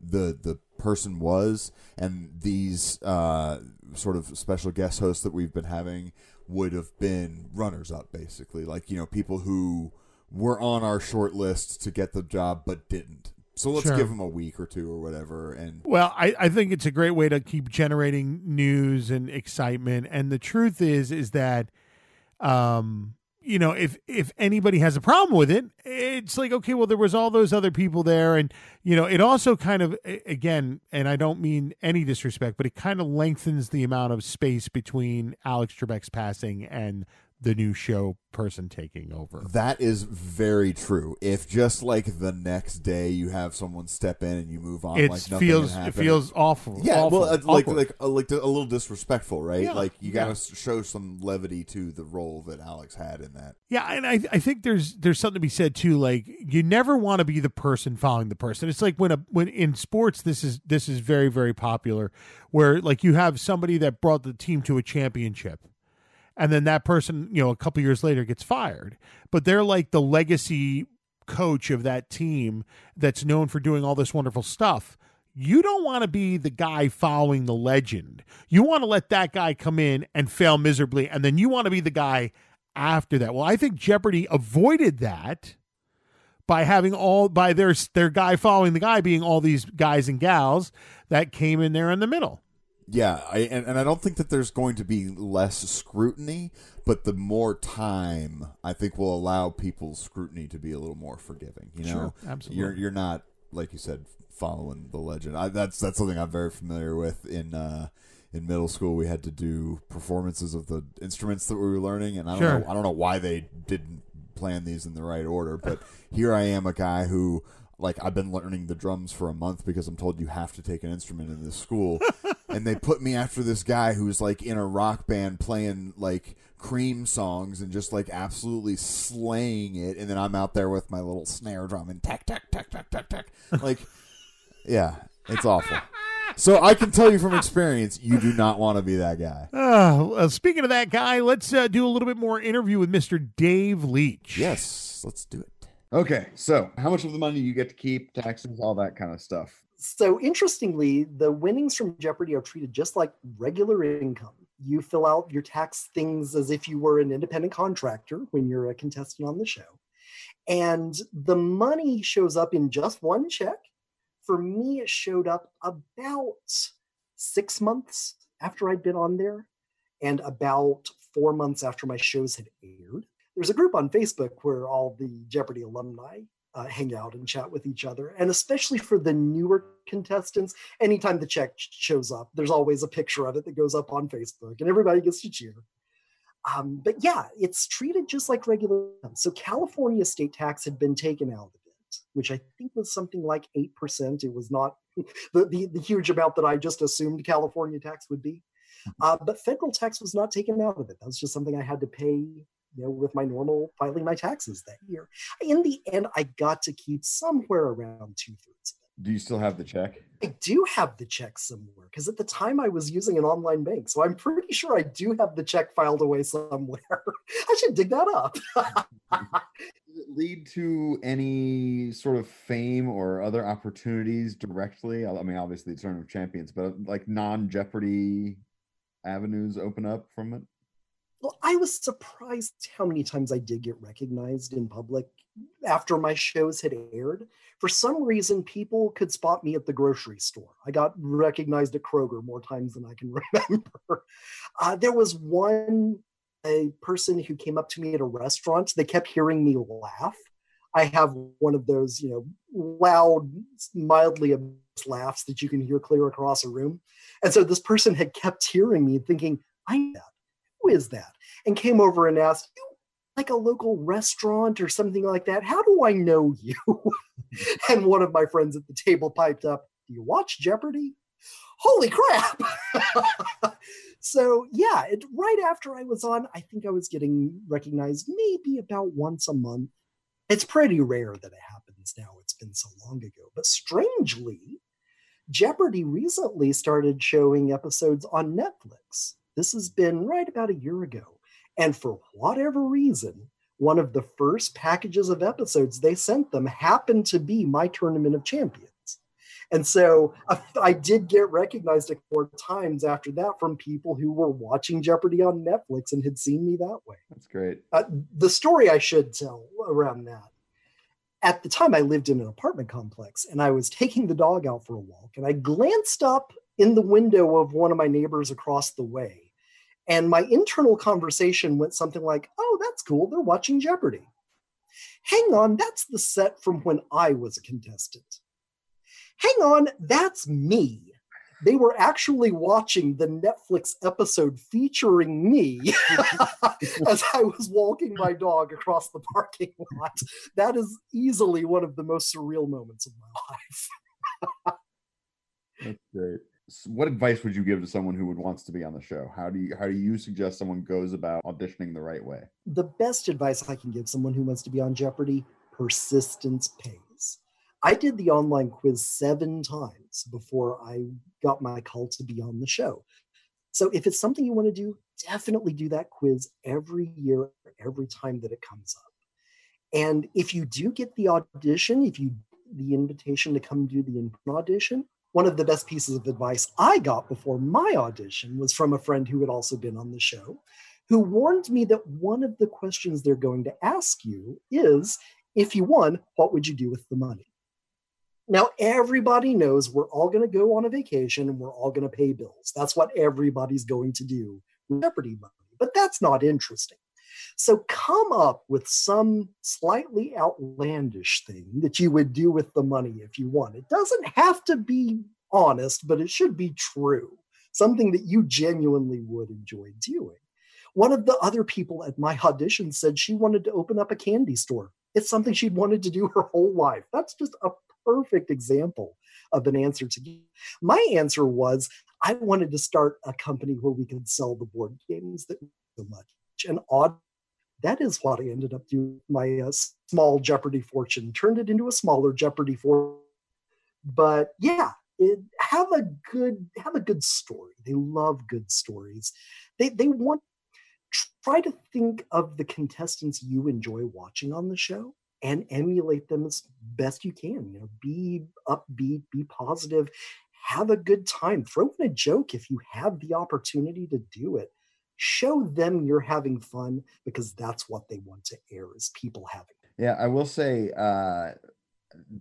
the the person was, and these uh, sort of special guest hosts that we've been having would have been runners up, basically, like you know people who were on our short list to get the job but didn't. So let's Sure. give them a week or two or whatever, and Well, I, I think it's a great way to keep generating news and excitement. And the truth is, is that, um, you know, if if anybody has a problem with it, it's like okay, well, there was all those other people there, and you know, it also kind of again, and I don't mean any disrespect, but it kind of lengthens the amount of space between Alex Trebek's passing and the new show person taking over. That is very true. If just like the next day you have someone step in and you move on, It like nothing feels it feels awful. yeah, awful, well, uh, like like uh, like a little disrespectful, right? Yeah, like you got to show some levity to the role that Alex had in that. Yeah, and I I think there's there's something to be said too. Like you never want to be the person following the person. It's like when a when in sports this is this is very very popular, where like you have somebody that brought the team to a championship, and then that person you know a couple years later gets fired, but they're like the legacy coach of that team that's known for doing all this wonderful stuff. You don't want to be the guy following the legend. You want to let that guy come in and fail miserably, and then you want to be the guy after that. Well, I think Jeopardy avoided that by having all by their their guy following the guy being all these guys and gals that came in there in the middle. Yeah, I, and, and I don't think that there's going to be less scrutiny, but the more time I think will allow people's scrutiny to be a little more forgiving. You know, Sure, absolutely. You're you're not like you said following the legend. I, that's that's something I'm very familiar with in. Uh, in middle school, we had to do performances of the instruments that we were learning, and I don't Sure. know. I don't know why they didn't plan these in the right order, but here I am, a guy who, like, I've been learning the drums for a month because I'm told you have to take an instrument in this school, and they put me after this guy who's like in a rock band playing like cream songs and just like absolutely slaying it, and then I'm out there with my little snare drum and tack tack tack tack tack tack, like, yeah, it's awful. So I can tell you from experience, you do not want to be that guy. Uh, speaking of that guy, let's uh, do a little bit more interview with Mr. Dave Leach. Yes, let's do it. Okay, so how much of the money you get to keep, taxes, all that kind of stuff. So interestingly, the winnings from Jeopardy are treated just like regular income. You fill out your tax things as if you were an independent contractor when you're a contestant on the show. And the money shows up in just one check. For me, it showed up about six months after I'd been on there and about four months after my shows had aired. There's a group on Facebook where all the Jeopardy alumni uh, hang out and chat with each other. And especially for the newer contestants, anytime the check shows up, there's always a picture of it that goes up on Facebook and everybody gets to cheer. Um, but yeah, it's treated just like regular. So California state tax had been taken out of it, which I think was something like 8%. It was not the, the, the huge amount that I just assumed California tax would be. Uh, but federal tax was not taken out of it. That was just something I had to pay, you know, with my normal filing my taxes that year. In the end, I got to keep somewhere around two thirds. Do you still have the check? I do have the check somewhere because at the time I was using an online bank. So I'm pretty sure I do have the check filed away somewhere. I should dig that up. Lead to any sort of fame or other opportunities directly? I mean, obviously, the Tournament of Champions, but like non Jeopardy avenues open up from it? Well, I was surprised how many times I did get recognized in public after my shows had aired. For some reason, people could spot me at the grocery store. I got recognized at Kroger more times than I can remember. Uh, there was one a person who came up to me at a restaurant. They kept hearing me laugh. I have one of those, you know, loud, mildly laughs that you can hear clear across a room. And so this person had kept hearing me, thinking, "I know. Is that?" And came over and asked, like a local restaurant or something like that. How do I know you? and one of my friends at the table piped up, Do you watch Jeopardy? Holy crap! so, yeah, it, right after I was on, I think I was getting recognized maybe about once a month. It's pretty rare that it happens now. It's been so long ago. But strangely, Jeopardy recently started showing episodes on Netflix. This has been right about a year ago. And for whatever reason, one of the first packages of episodes they sent them happened to be my Tournament of Champions. And so I did get recognized a couple times after that from people who were watching Jeopardy on Netflix and had seen me that way. That's great. Uh, the story I should tell around that. At the time, I lived in an apartment complex and I was taking the dog out for a walk and I glanced up in the window of one of my neighbors across the way and my internal conversation went something like, oh, that's cool. They're watching Jeopardy. Hang on, that's the set from when I was a contestant. Hang on, that's me. They were actually watching the Netflix episode featuring me as I was walking my dog across the parking lot. That is easily one of the most surreal moments of my life. that's great what advice would you give to someone who would wants to be on the show? How do you how do you suggest someone goes about auditioning the right way? The best advice i can give someone who wants to be on jeopardy persistence pays. I did the online quiz seven times before i got my call to be on the show. So if it's something you want to do definitely do that quiz every year every time that it comes up. And if you do get the audition if you the invitation to come do the audition one of the best pieces of advice I got before my audition was from a friend who had also been on the show, who warned me that one of the questions they're going to ask you is if you won, what would you do with the money? Now, everybody knows we're all going to go on a vacation and we're all going to pay bills. That's what everybody's going to do with Jeopardy money. But that's not interesting. So come up with some slightly outlandish thing that you would do with the money if you won. It doesn't have to be honest, but it should be true. Something that you genuinely would enjoy doing. One of the other people at my audition said she wanted to open up a candy store. It's something she'd wanted to do her whole life. That's just a perfect example of an answer to give. My answer was I wanted to start a company where we could sell the board games that so much. And odd that is what I ended up doing. My uh, small Jeopardy fortune turned it into a smaller Jeopardy fortune. But yeah, it, have a good have a good story. They love good stories. They they want try to think of the contestants you enjoy watching on the show and emulate them as best you can. You know, be upbeat, be positive, have a good time. Throw in a joke if you have the opportunity to do it show them you're having fun because that's what they want to air is people having yeah i will say uh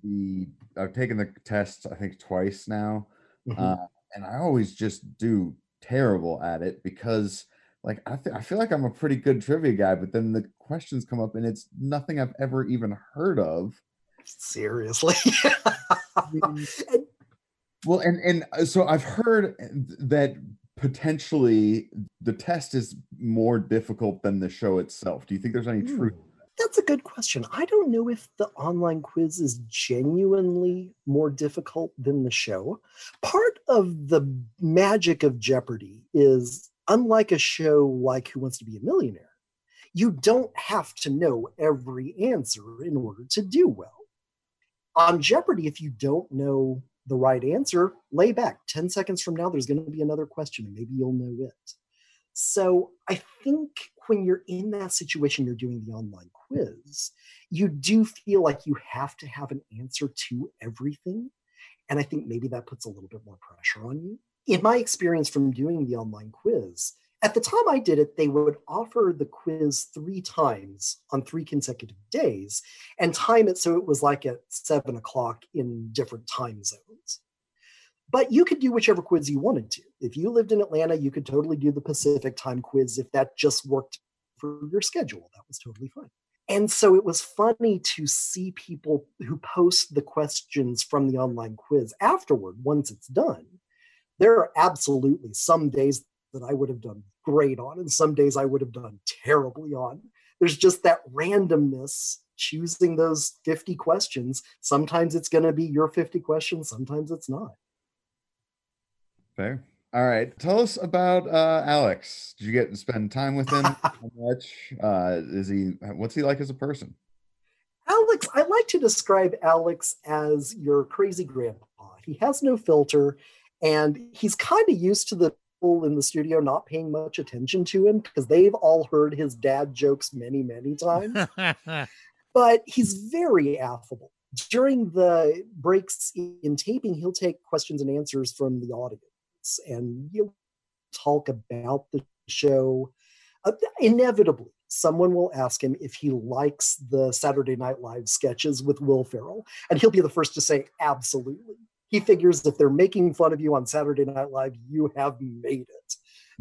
the i've taken the test i think twice now mm-hmm. uh, and i always just do terrible at it because like I, th- I feel like i'm a pretty good trivia guy but then the questions come up and it's nothing i've ever even heard of. Seriously. Well and and uh, so i've heard that potentially the test is more difficult than the show itself. Do you think there's any truth? Hmm. That's a good question. I don't know if the online quiz is genuinely more difficult than the show. Part of the magic of Jeopardy is unlike a show like Who Wants to Be a Millionaire, you don't have to know every answer in order to do well. On Jeopardy, if you don't know the right answer, lay back. 10 seconds from now, there's going to be another question, and maybe you'll know it. So I think when you're in that situation, you're doing the online quiz, you do feel like you have to have an answer to everything. And I think maybe that puts a little bit more pressure on you. In my experience from doing the online quiz, at the time I did it, they would offer the quiz three times on three consecutive days and time it so it was like at seven o'clock in different time zones. But you could do whichever quiz you wanted to. If you lived in Atlanta, you could totally do the Pacific time quiz if that just worked for your schedule. That was totally fine. And so it was funny to see people who post the questions from the online quiz afterward once it's done. There are absolutely some days that I would have done great on, and some days I would have done terribly on. There's just that randomness choosing those 50 questions. Sometimes it's going to be your 50 questions, sometimes it's not. Fair. All right. Tell us about uh, Alex. Did you get to spend time with him? How much? Uh, is he? What's he like as a person? Alex, I like to describe Alex as your crazy grandpa. He has no filter, and he's kind of used to the people in the studio not paying much attention to him because they've all heard his dad jokes many, many times. but he's very affable. During the breaks in taping, he'll take questions and answers from the audience and you'll talk about the show. Uh, inevitably, someone will ask him if he likes the Saturday Night Live sketches with Will Ferrell, and he'll be the first to say, absolutely. He figures if they're making fun of you on Saturday Night Live, you have made it.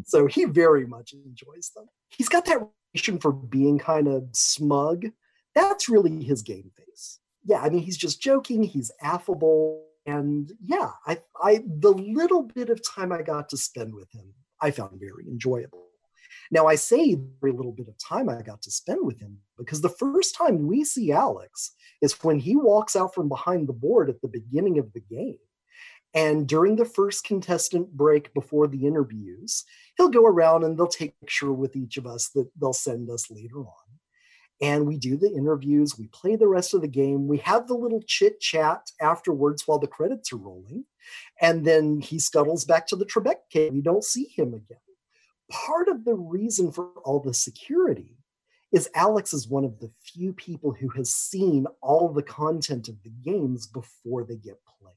So he very much enjoys them. He's got that reputation for being kind of smug. That's really his game face. Yeah, I mean, he's just joking, he's affable, and yeah, I, I the little bit of time I got to spend with him, I found very enjoyable. Now I say very little bit of time I got to spend with him because the first time we see Alex is when he walks out from behind the board at the beginning of the game. And during the first contestant break before the interviews, he'll go around and they'll take a picture with each of us that they'll send us later on and we do the interviews, we play the rest of the game, we have the little chit chat afterwards while the credits are rolling, and then he scuttles back to the Trebek cave. We don't see him again. Part of the reason for all the security is Alex is one of the few people who has seen all the content of the games before they get played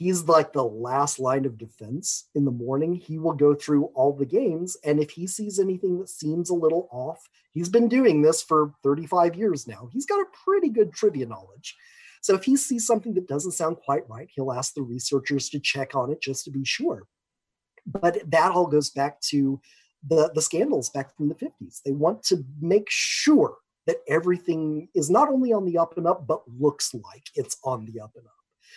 he's like the last line of defense in the morning. He will go through all the games, and if he sees anything that seems a little off, he's been doing this for 35 years now. He's got a pretty good trivia knowledge. So if he sees something that doesn't sound quite right, he'll ask the researchers to check on it just to be sure. But that all goes back to the, the scandals back from the 50s. They want to make sure that everything is not only on the up and up, but looks like it's on the up and up.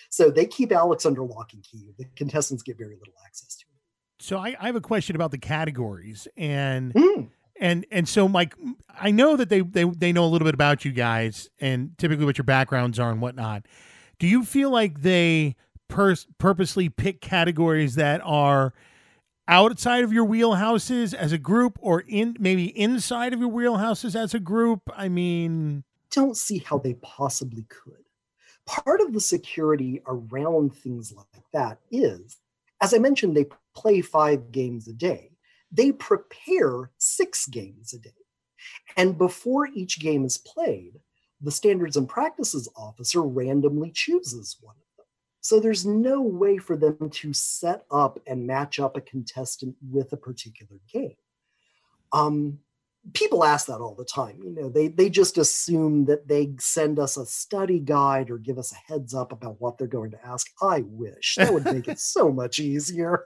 So they keep Alex under lock and key. The contestants get very little access to him. So I, I have a question about the categories and mm. and and so Mike, I know that they they they know a little bit about you guys and typically what your backgrounds are and whatnot. Do you feel like they pers- purposely pick categories that are outside of your wheelhouses as a group or in maybe inside of your wheelhouses as a group? I mean, don't see how they possibly could part of the security around things like that is, as I mentioned, they play five games a day. They prepare six games a day. And before each game is played, the standards and practices officer randomly chooses one. So there's no way for them to set up and match up a contestant with a particular game. Um, people ask that all the time you know they they just assume that they send us a study guide or give us a heads up about what they're going to ask. I wish. That would make it so much easier.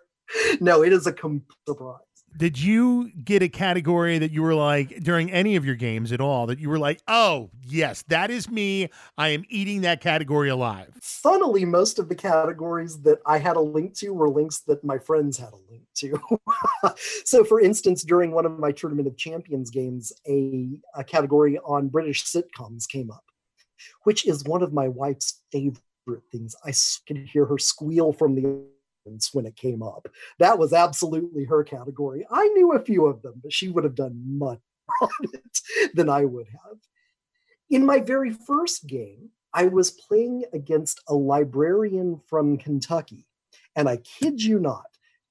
No it is a complete surprise did you get a category that you were like during any of your games at all that you were like, oh, yes, that is me. I am eating that category alive? Funnily, most of the categories that I had a link to were links that my friends had a link to. so, for instance, during one of my Tournament of Champions games, a, a category on British sitcoms came up, which is one of my wife's favorite things. I can hear her squeal from the when it came up. That was absolutely her category. I knew a few of them, but she would have done much on it than I would have. In my very first game, I was playing against a librarian from Kentucky. And I kid you not,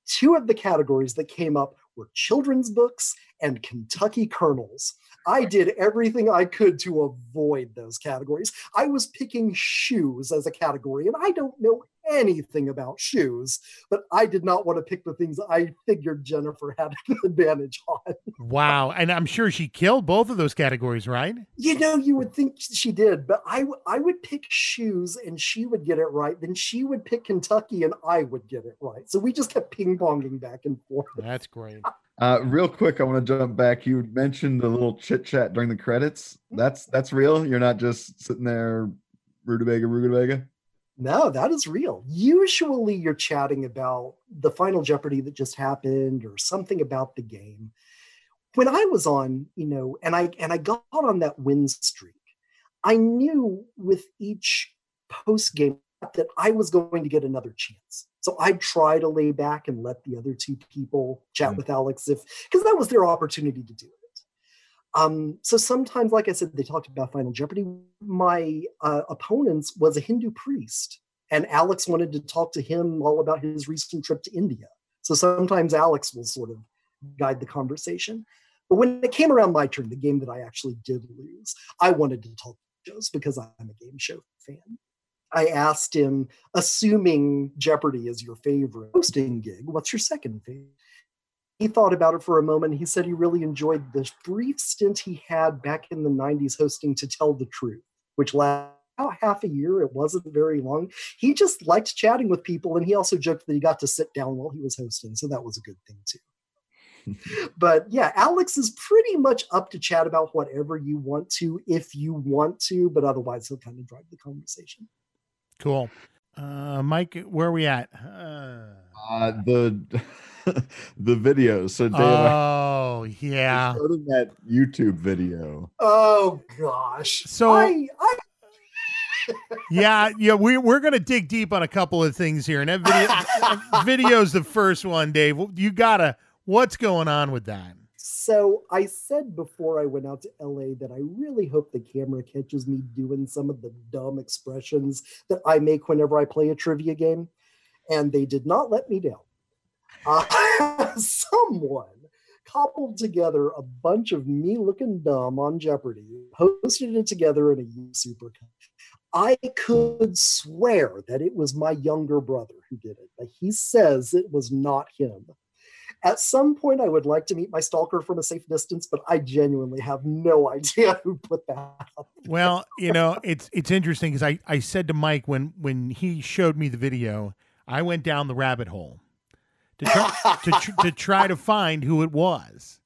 two of the categories that came up were children's books and Kentucky colonels. I did everything I could to avoid those categories. I was picking shoes as a category, and I don't know anything about shoes, but I did not want to pick the things I figured Jennifer had an advantage on. Wow. And I'm sure she killed both of those categories, right? You know, you would think she did, but I, I would pick shoes and she would get it right. Then she would pick Kentucky and I would get it right. So we just kept ping ponging back and forth. That's great. Uh, real quick, I want to jump back. You mentioned the little chit chat during the credits. That's that's real. You're not just sitting there, rutabaga, rutabaga. No, that is real. Usually you're chatting about the final Jeopardy that just happened or something about the game. When I was on, you know, and I and I got on that win streak, I knew with each post game that I was going to get another chance. So I'd try to lay back and let the other two people chat Mm. with Alex if because that was their opportunity to do it. Um, so sometimes, like I said, they talked about Final Jeopardy. My uh, opponents was a Hindu priest, and Alex wanted to talk to him all about his recent trip to India. So sometimes Alex will sort of guide the conversation. But when it came around my turn, the game that I actually did lose, I wanted to talk to shows because I'm a game show fan. I asked him, assuming Jeopardy is your favorite hosting gig, what's your second favorite? He thought about it for a moment. He said he really enjoyed the brief stint he had back in the 90s hosting To Tell the Truth, which lasted about half a year. It wasn't very long. He just liked chatting with people, and he also joked that he got to sit down while he was hosting. So that was a good thing, too but yeah, Alex is pretty much up to chat about whatever you want to, if you want to, but otherwise he'll kind of drive the conversation. Cool. Uh, Mike, where are we at? Uh, Uh, the the videos. So Dave, I oh, yeah. showed him that YouTube video. Oh gosh. So- I, I Yeah, yeah, we, we're going to dig deep on a couple of things here. And that video, video's the first one, Dave. You got to, what's going on with that? so I said before I went out to LA that I really hope the camera catches me doing some of the dumb expressions that I make whenever I play a trivia game, and they did not let me down. Uh, someone cobbled together a bunch of me looking dumb on Jeopardy, posted it together in a supercut. I could swear that it was my younger brother who did it, but he says it was not him. At some point, I would like to meet my stalker from a safe distance, but I genuinely have no idea who put that up. Well, you know, it's it's interesting because I, I said to Mike when when he showed me the video, I went down the rabbit hole to try to tr- to try to find who it was.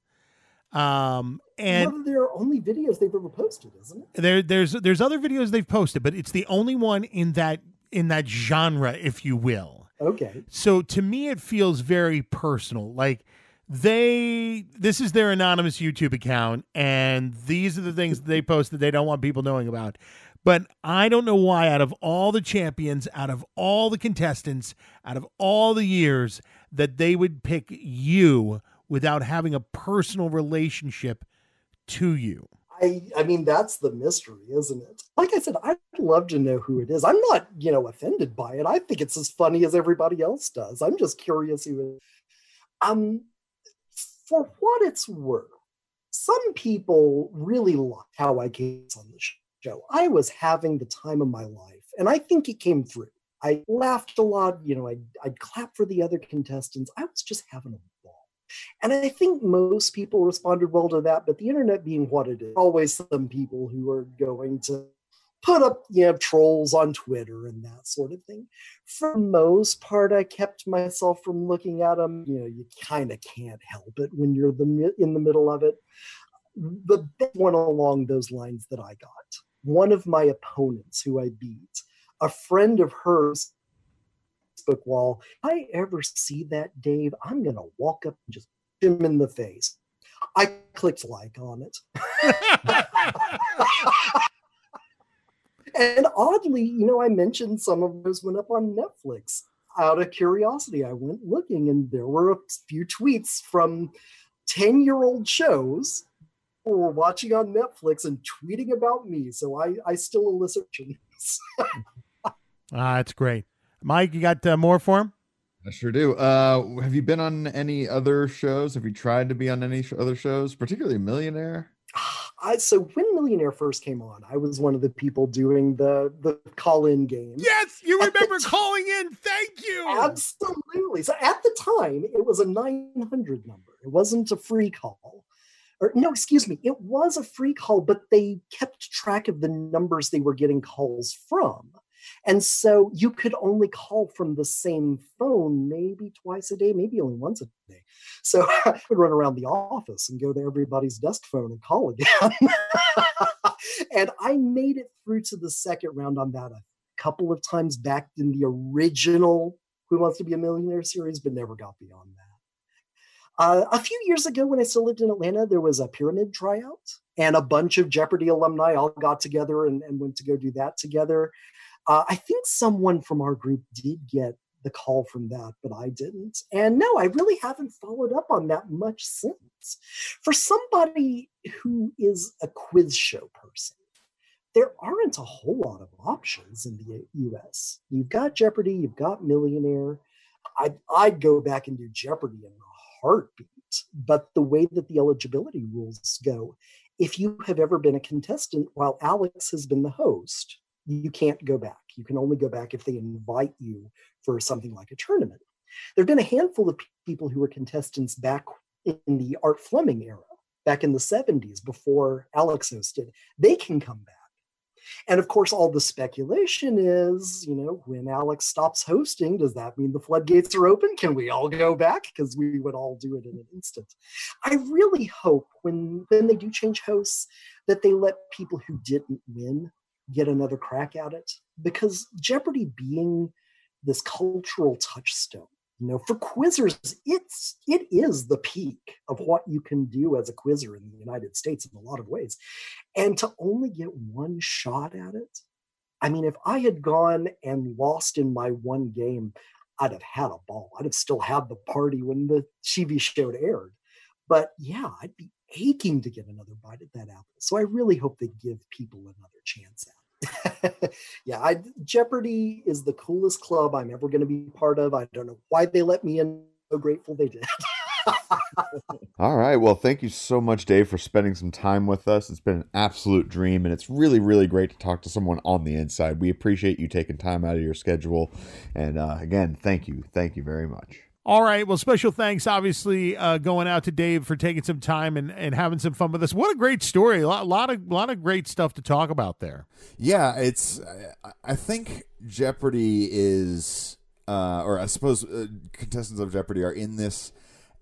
Um, and One of their only videos they've ever posted, isn't it? there there's there's other videos they've posted, but it's the only one in that in that genre, if you will. Okay. So to me, it feels very personal. Like they, this is their anonymous YouTube account, and these are the things that they post that they don't want people knowing about. But I don't know why, out of all the champions, out of all the contestants, out of all the years, that they would pick you without having a personal relationship to you. I, I mean, that's the mystery, isn't it? Like I said, I'd love to know who it is. I'm not, you know, offended by it. I think it's as funny as everybody else does. I'm just curious who. Um, for what it's worth, some people really liked how I came on the show. I was having the time of my life, and I think it came through. I laughed a lot, you know, I'd, I'd clap for the other contestants. I was just having a ball. And I think most people responded well to that, but the internet being what it is, always some people who are going to put up, you know, trolls on Twitter and that sort of thing. For most part, I kept myself from looking at them. You know, you kind of can't help it when you're the in the middle of it. The one along those lines that I got, one of my opponents who I beat, a friend of hers Facebook wall. If I ever see that, Dave, I'm gonna walk up and just him in the face. I clicked like on it. and oddly, you know, I mentioned some of those went up on Netflix. Out of curiosity, I went looking and there were a few tweets from 10 year old shows who were watching on Netflix and tweeting about me. So I, I still elicit. Ah, that's great. Mike, you got uh, more for him? I sure do. Uh, have you been on any other shows? Have you tried to be on any sh- other shows, particularly Millionaire? I, so when Millionaire first came on, I was one of the people doing the the call in game. Yes, you remember calling in. Thank you. Absolutely. So at the time, it was a 900 number. It wasn't a free call. Or no, excuse me, it was a free call, but they kept track of the numbers they were getting calls from. And so you could only call from the same phone maybe twice a day, maybe only once a day. So I would run around the office and go to everybody's desk phone and call again. and I made it through to the second round on that a couple of times back in the original Who Wants to Be a Millionaire series, but never got beyond that. Uh, a few years ago, when I still lived in Atlanta, there was a pyramid tryout, and a bunch of Jeopardy alumni all got together and, and went to go do that together. Uh, I think someone from our group did get the call from that, but I didn't. And no, I really haven't followed up on that much since. For somebody who is a quiz show person, there aren't a whole lot of options in the US. You've got Jeopardy, you've got Millionaire. I'd, I'd go back and do Jeopardy in a heartbeat. But the way that the eligibility rules go, if you have ever been a contestant while Alex has been the host, you can't go back. You can only go back if they invite you for something like a tournament. There have been a handful of people who were contestants back in the Art Fleming era, back in the 70s before Alex hosted. They can come back. And of course, all the speculation is, you know, when Alex stops hosting, does that mean the floodgates are open? Can we all go back? Because we would all do it in an instant. I really hope when when they do change hosts that they let people who didn't win get another crack at it because Jeopardy being this cultural touchstone, you know, for quizzers, it's it is the peak of what you can do as a quizzer in the United States in a lot of ways. And to only get one shot at it, I mean, if I had gone and lost in my one game, I'd have had a ball. I'd have still had the party when the TV show aired. But yeah, I'd be aching to get another bite at that apple. So I really hope they give people another chance at. yeah, I, Jeopardy is the coolest club I'm ever going to be part of. I don't know why they let me in. So grateful they did. All right. Well, thank you so much, Dave, for spending some time with us. It's been an absolute dream, and it's really, really great to talk to someone on the inside. We appreciate you taking time out of your schedule. And uh, again, thank you. Thank you very much. All right. Well, special thanks, obviously, uh, going out to Dave for taking some time and, and having some fun with us. What a great story! A lot, lot of lot of great stuff to talk about there. Yeah, it's. I- think Jeopardy is, uh, or I suppose uh, contestants of Jeopardy are in this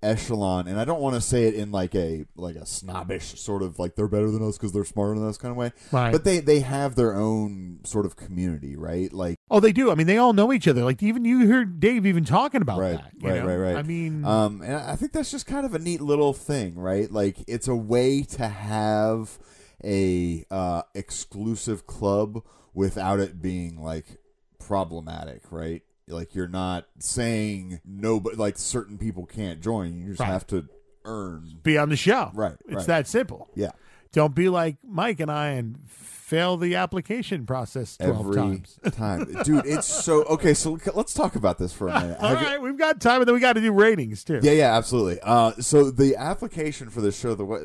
echelon, and I don't want to say it in like a like a snobbish sort of like they're better than us because they're smarter than us kind of way. Right. But they they have their own sort of community, right? Like Oh, they do. I mean, they all know each other. Like even you heard Dave even talking about right, that. right, know? right, right. I mean, um, and I think that's just kind of a neat little thing, right? Like it's a way to have a uh, exclusive club without it being like problematic, right? Like you're not saying no, but like certain people can't join. You just Right. have to earn. be on the show. Right, It's right. that simple. Yeah, Don't be like Mike and I and fail the application process twelve every times. time, dude. It's so okay. So let's talk about this for a minute. All Have you- we've got time, and then we got to do ratings too. Yeah, yeah, absolutely. Uh, so the application for this show, the way,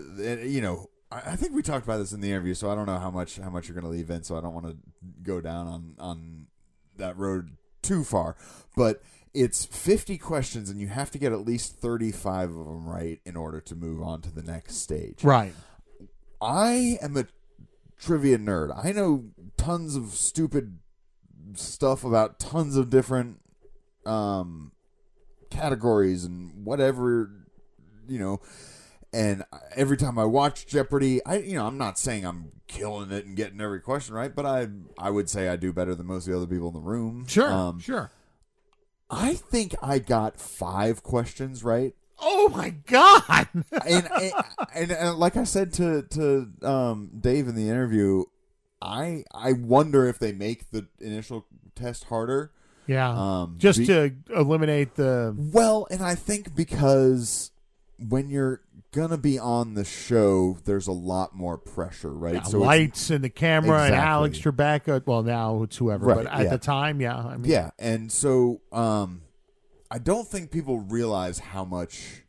you know, I, I think we talked about this in the interview, so I don't know how much how much you're going to leave in, so I don't want to go down on on that road too far, but. It's 50 questions, and you have to get at least 35 of them right in order to move on to the next stage. Right. I am a trivia nerd. I know tons of stupid stuff about tons of different um, categories and whatever, you know. And every time I watch Jeopardy, I you know I'm not saying I'm killing it and getting every question right, but I I would say I do better than most of the other people in the room. Sure. Um, sure. I think I got five questions right Oh my God. and, and, and and like I said to to um, Dave in the interview, I I wonder if they make the initial test harder. yeah. Um, Just be- to eliminate the. well, and I think because when you're gonna be on the show, there's a lot more pressure, right? Yeah, it's- lights and the camera and Alex Trebek. uh, Well, now it's whoever, Right, but at yeah. the time, yeah, I mean, Yeah, and so um, I don't think people realize how much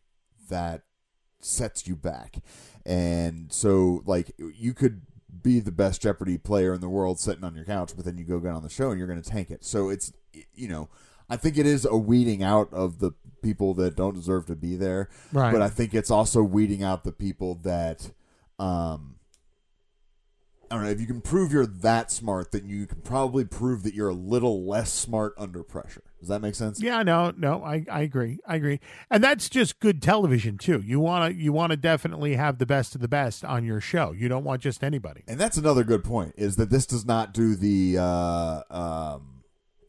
that sets you back. And so, like, you could be the best Jeopardy player in the world sitting on your couch, but then you go get on the show and you're going to tank it. So it's, you know, I think it is a weeding out of the people that don't deserve to be there. Right. But I think it's also weeding out the people that, um, I don't know, if you can prove you're that smart, then you can probably prove that you're a little less smart under pressure. Does that make sense? Yeah, no, no, I, I agree. I agree. And that's just good television too. You wanna you wanna definitely have the best of the best on your show. You don't want just anybody. And that's another good point is that this does not do the uh, um,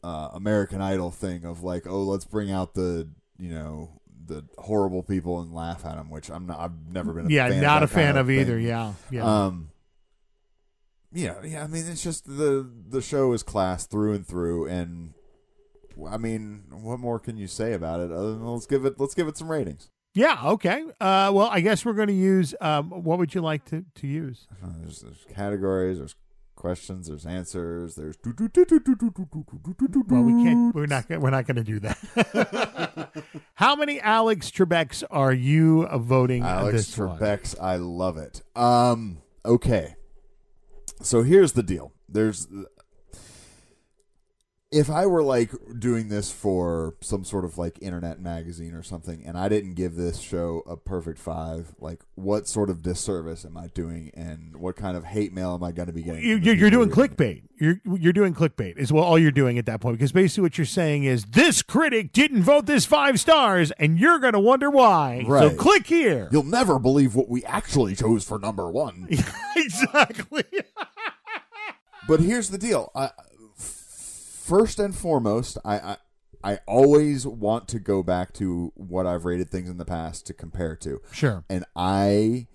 uh, American Idol thing of like, oh, let's bring out the you know the horrible people and laugh at them, which I'm not. I've never been. A yeah, fan not a of fan of either. thing. Yeah. Yeah. Um. Yeah, yeah. I mean, it's just the the show is class through and through, and I mean, what more can you say about it? Other than let's give it let's give it some ratings. yeah, okay. Uh well I guess we're gonna use um what would you like to, to use? Uh, There's, there's categories, there's questions, there's answers, there's. Well, we can't. We're not. We're not going to do that. How many Alex Trebeks are you uh, voting Alex this one? Trebek's I love it. Um okay. So here's the deal. There's if I were like doing this for some sort of like internet magazine or something and I didn't give this show a perfect 5, like what sort of disservice am I doing and what kind of hate mail am I going to be getting? You, from the you're, you're doing clickbait. You're you're doing clickbait is well all you're doing at that point because basically what you're saying is this critic didn't vote this five stars and you're going to wonder why. Right. So click here. You'll never believe what we actually chose for number 1. exactly. But here's the deal. I, first and foremost, I, I I always want to go back to what I've rated things in the past to compare to. Sure. And I,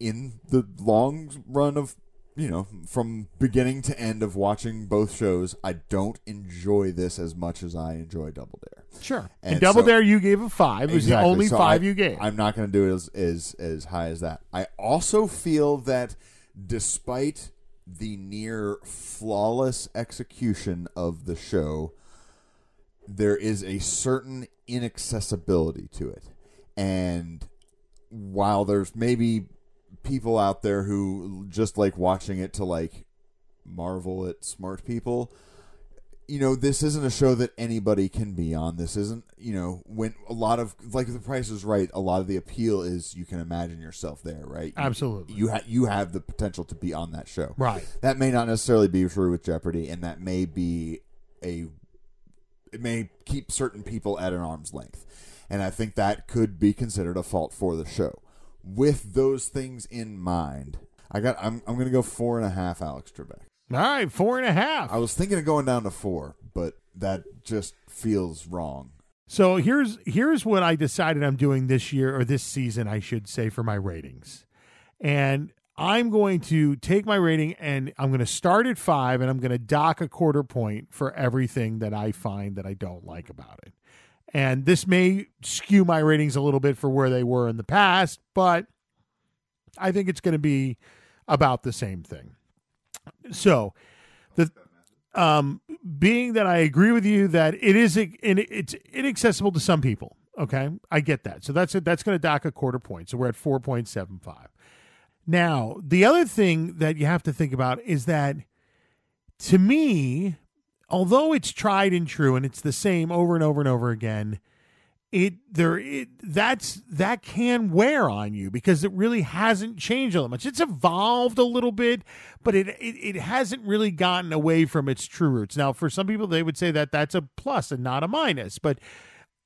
in the long run of, you know, from beginning to end of watching both shows, I don't enjoy this as much as I enjoy Double Dare. Sure. And, And Double so- Dare you gave a five. It was Exactly. the only So five I- you gave. I'm not going to do it as, as as high as that. I also feel that despite the near flawless execution of the show, there is a certain inaccessibility to it. And while there's maybe people out there who just like watching it to like marvel at smart people, you know, this isn't a show that anybody can be on. This isn't, you know, when a lot of like The Price is Right. A lot of the appeal is you can imagine yourself there, right? You- Absolutely. You have you have the potential to be on that show, Right. That may not necessarily be true with Jeopardy, and that may be a it may keep certain people at an arm's length, and I think that could be considered a fault for the show. With those things in mind, I got I'm I'm gonna go four and a half, Alex Trebek. All right, four and a half. I was thinking of going down to four, but that just feels wrong. So here's here's what I decided I'm doing this year or this season, I should say, for my ratings. And I'm going to take my rating and I'm going to start at five and I'm going to dock a quarter point for everything that I find that I don't like about it. And this may skew my ratings a little bit for where they were in the past, but I think it's going to be about the same thing. So, the um, being that I agree with you that it is it's inaccessible to some people. Okay, I get that. So that's it. that's going to dock a quarter point. So we're at four point seven five. Now the other thing that you have to think about is that to me, although it's tried and true and it's the same over and over and over again, it there it that's that can wear on you because it really hasn't changed that much. It's evolved a little bit, but it, it it hasn't really gotten away from its true roots. Now, for some people, they would say that that's a plus and not a minus, but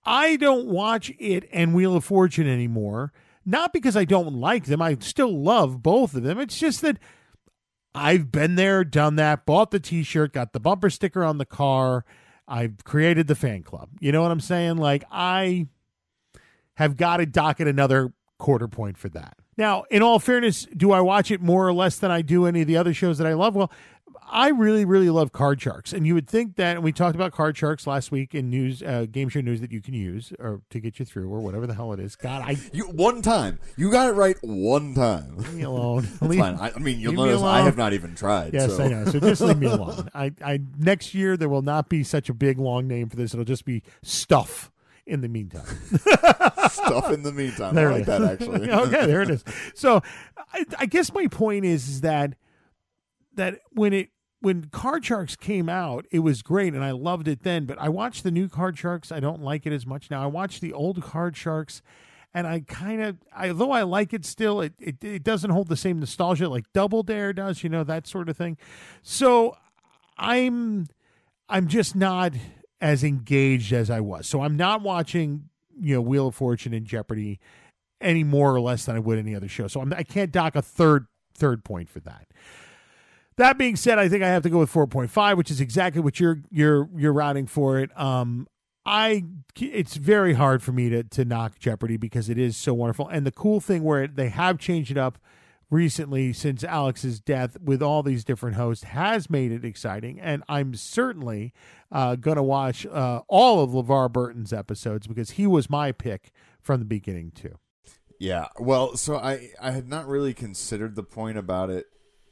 I don't watch it and Wheel of Fortune anymore. Not because I don't like them. I still love both of them. It's just that I've been there, done that, bought the t shirt, got the bumper sticker on the car. I've created the fan club. You know what I'm saying? Like, I have got to docket another quarter point for that. Now, in all fairness, do I watch it more or less than I do any of the other shows that I love? Well, I really, really love card sharks, and you would think that. And we talked about card sharks last week in news, uh, game show news that you can use or to get you through or whatever the hell it is. God, I You one time. You got it right one time. leave me alone. That's Leave- fine. I, I mean, you'll notice I have not even tried. Yes, so. I know. So just leave me alone. I, I next year there will not be such a big long name for this. It'll just be stuff. In the meantime, Stuff in the meantime. There I like is. that actually. okay, there it is. So, I, I guess my point is, is that that when it when Card Sharks came out, it was great and I loved it then. But I watched the new Card Sharks. I don't like it as much now. I watched the old Card Sharks, and I kind of, although I like it still, it, it it doesn't hold the same nostalgia like Double Dare does. You know that sort of thing. So I'm I'm just not as engaged as I was. So I'm not watching, you know, Wheel of Fortune and Jeopardy any more or less than I would any other show. So I'm, I can't dock a third third point for that. That being said, I think I have to go with 4.5, which is exactly what you're you're you're routing for it. Um, I it's very hard for me to to knock Jeopardy because it is so wonderful. And the cool thing where they have changed it up recently since Alex's death with all these different hosts has made it exciting. And I'm certainly uh, going to watch uh, all of LeVar Burton's episodes because he was my pick from the beginning, too. Yeah. Well, so I I had not really considered the point about it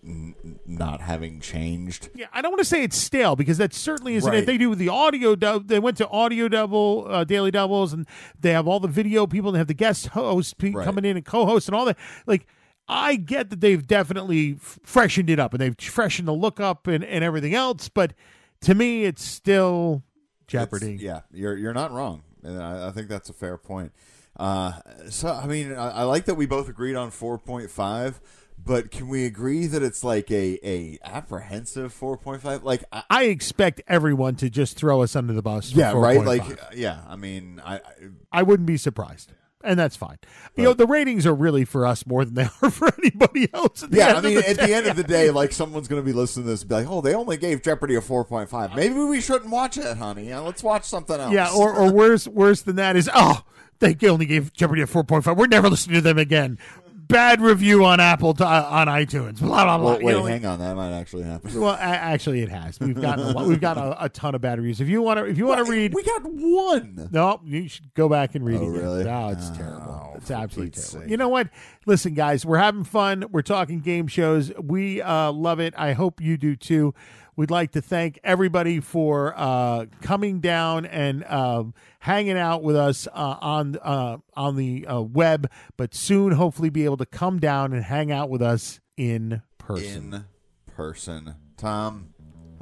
n- not having changed. Yeah, I don't want to say it's stale because that certainly isn't it. They do the audio dub. They went to audio double, uh, daily doubles, and they have all the video people. And they have the guest hosts pe- Right. coming in and co-hosts and all that. Like, I get that they've definitely freshened it up and they've freshened the look up and, and everything else. But to me, it's still Jeopardy. It's- yeah, you're you're not wrong, and I, I think that's a fair point. Uh, so I mean, I, I like that we both agreed on four point five, but can we agree that it's like a a apprehensive four point five? Like, I, I expect everyone to just throw us under the bus. yeah, right. Like, yeah. I mean, I, I I wouldn't be surprised. And that's fine. you know, the ratings are really for us more than they are for anybody else. yeah. I mean, the at the end of the day, like someone's going to be listening to this, and be like, "Oh, they only gave Jeopardy a four point five. Maybe we shouldn't watch it, honey. Yeah, let's watch something else." Yeah, or, or worse worse than that is oh they only gave Jeopardy a four point five. We're never listening to them again. Bad review on Apple to, uh, on iTunes. Blah blah blah. Well, wait, know, hang on, that might actually happen. well, a- actually, it has. We've got a we've got a, a ton of bad reviews. If you want to, if you want to read, We got one. no, you should go back and read Oh, it. really? No, it's Oh, terrible. It's absolutely terrible. sake. You know what? Listen, guys, we're having fun. We're talking game shows. We uh, love it. I hope you do too. We'd like to thank everybody for uh, coming down and uh, hanging out with us uh, on uh, on the uh, web, but soon, hopefully, be able to come down and hang out with us in person. in person. Tom,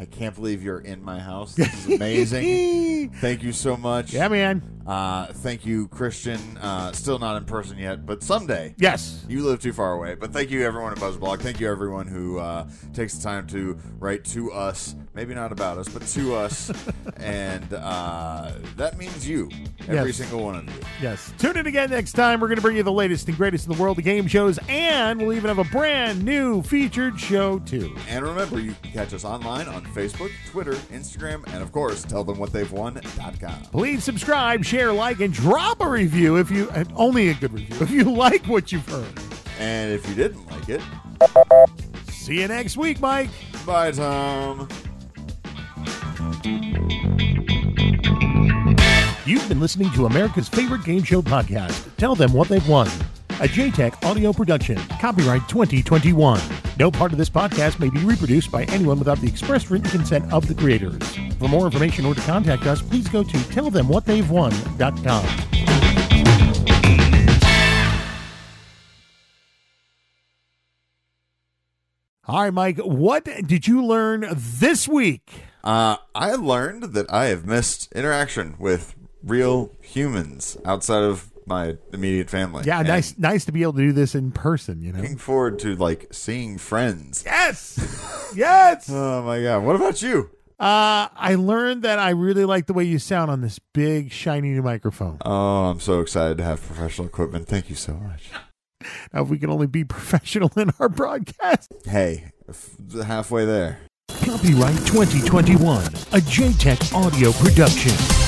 I can't believe you're in my house. This is amazing. thank you so much. yeah, man. Uh, thank you, Christian. Uh, still not in person yet, but someday. Yes. You live too far away. But thank you, everyone at BuzzBlog. Thank you, everyone who uh, takes the time to write to us. Maybe not about us, but to us. and uh, that means you. Every Yes. single one of you. Yes. Tune in again next time. We're going to bring you the latest and greatest in the world of game shows, and we'll even have a brand new featured show, too. And remember, you can catch us online on Facebook, Twitter, Instagram, and of course, tell them what they've won.com. Please subscribe, share, like, and drop a review if you, and only a good review, if you like what you've heard. And if you didn't like it, See you next week, Mike. bye, Tom. You've been listening to America's favorite game show podcast. Tell them what they've won. A JTech audio production. Copyright 2021. No part of this podcast may be reproduced by anyone without the express written consent of the creators. For more information or to contact us, please go to tellthemwhatthey'vewon.com. All right, Mike, what did you learn this week? Uh, I learned that I have missed interaction with real humans outside of my immediate family. Yeah, And nice nice to be able to do this in person, you know. Looking forward to like seeing friends. Yes. yes. Oh my god! What about you? Uh, I learned that I really like the way you sound on this big, shiny new microphone. Oh, I'm so excited to have professional equipment. Thank you so much. Now, if we can only be professional in our broadcast. Hey, f- halfway there. Copyright 2021, a JTech audio production.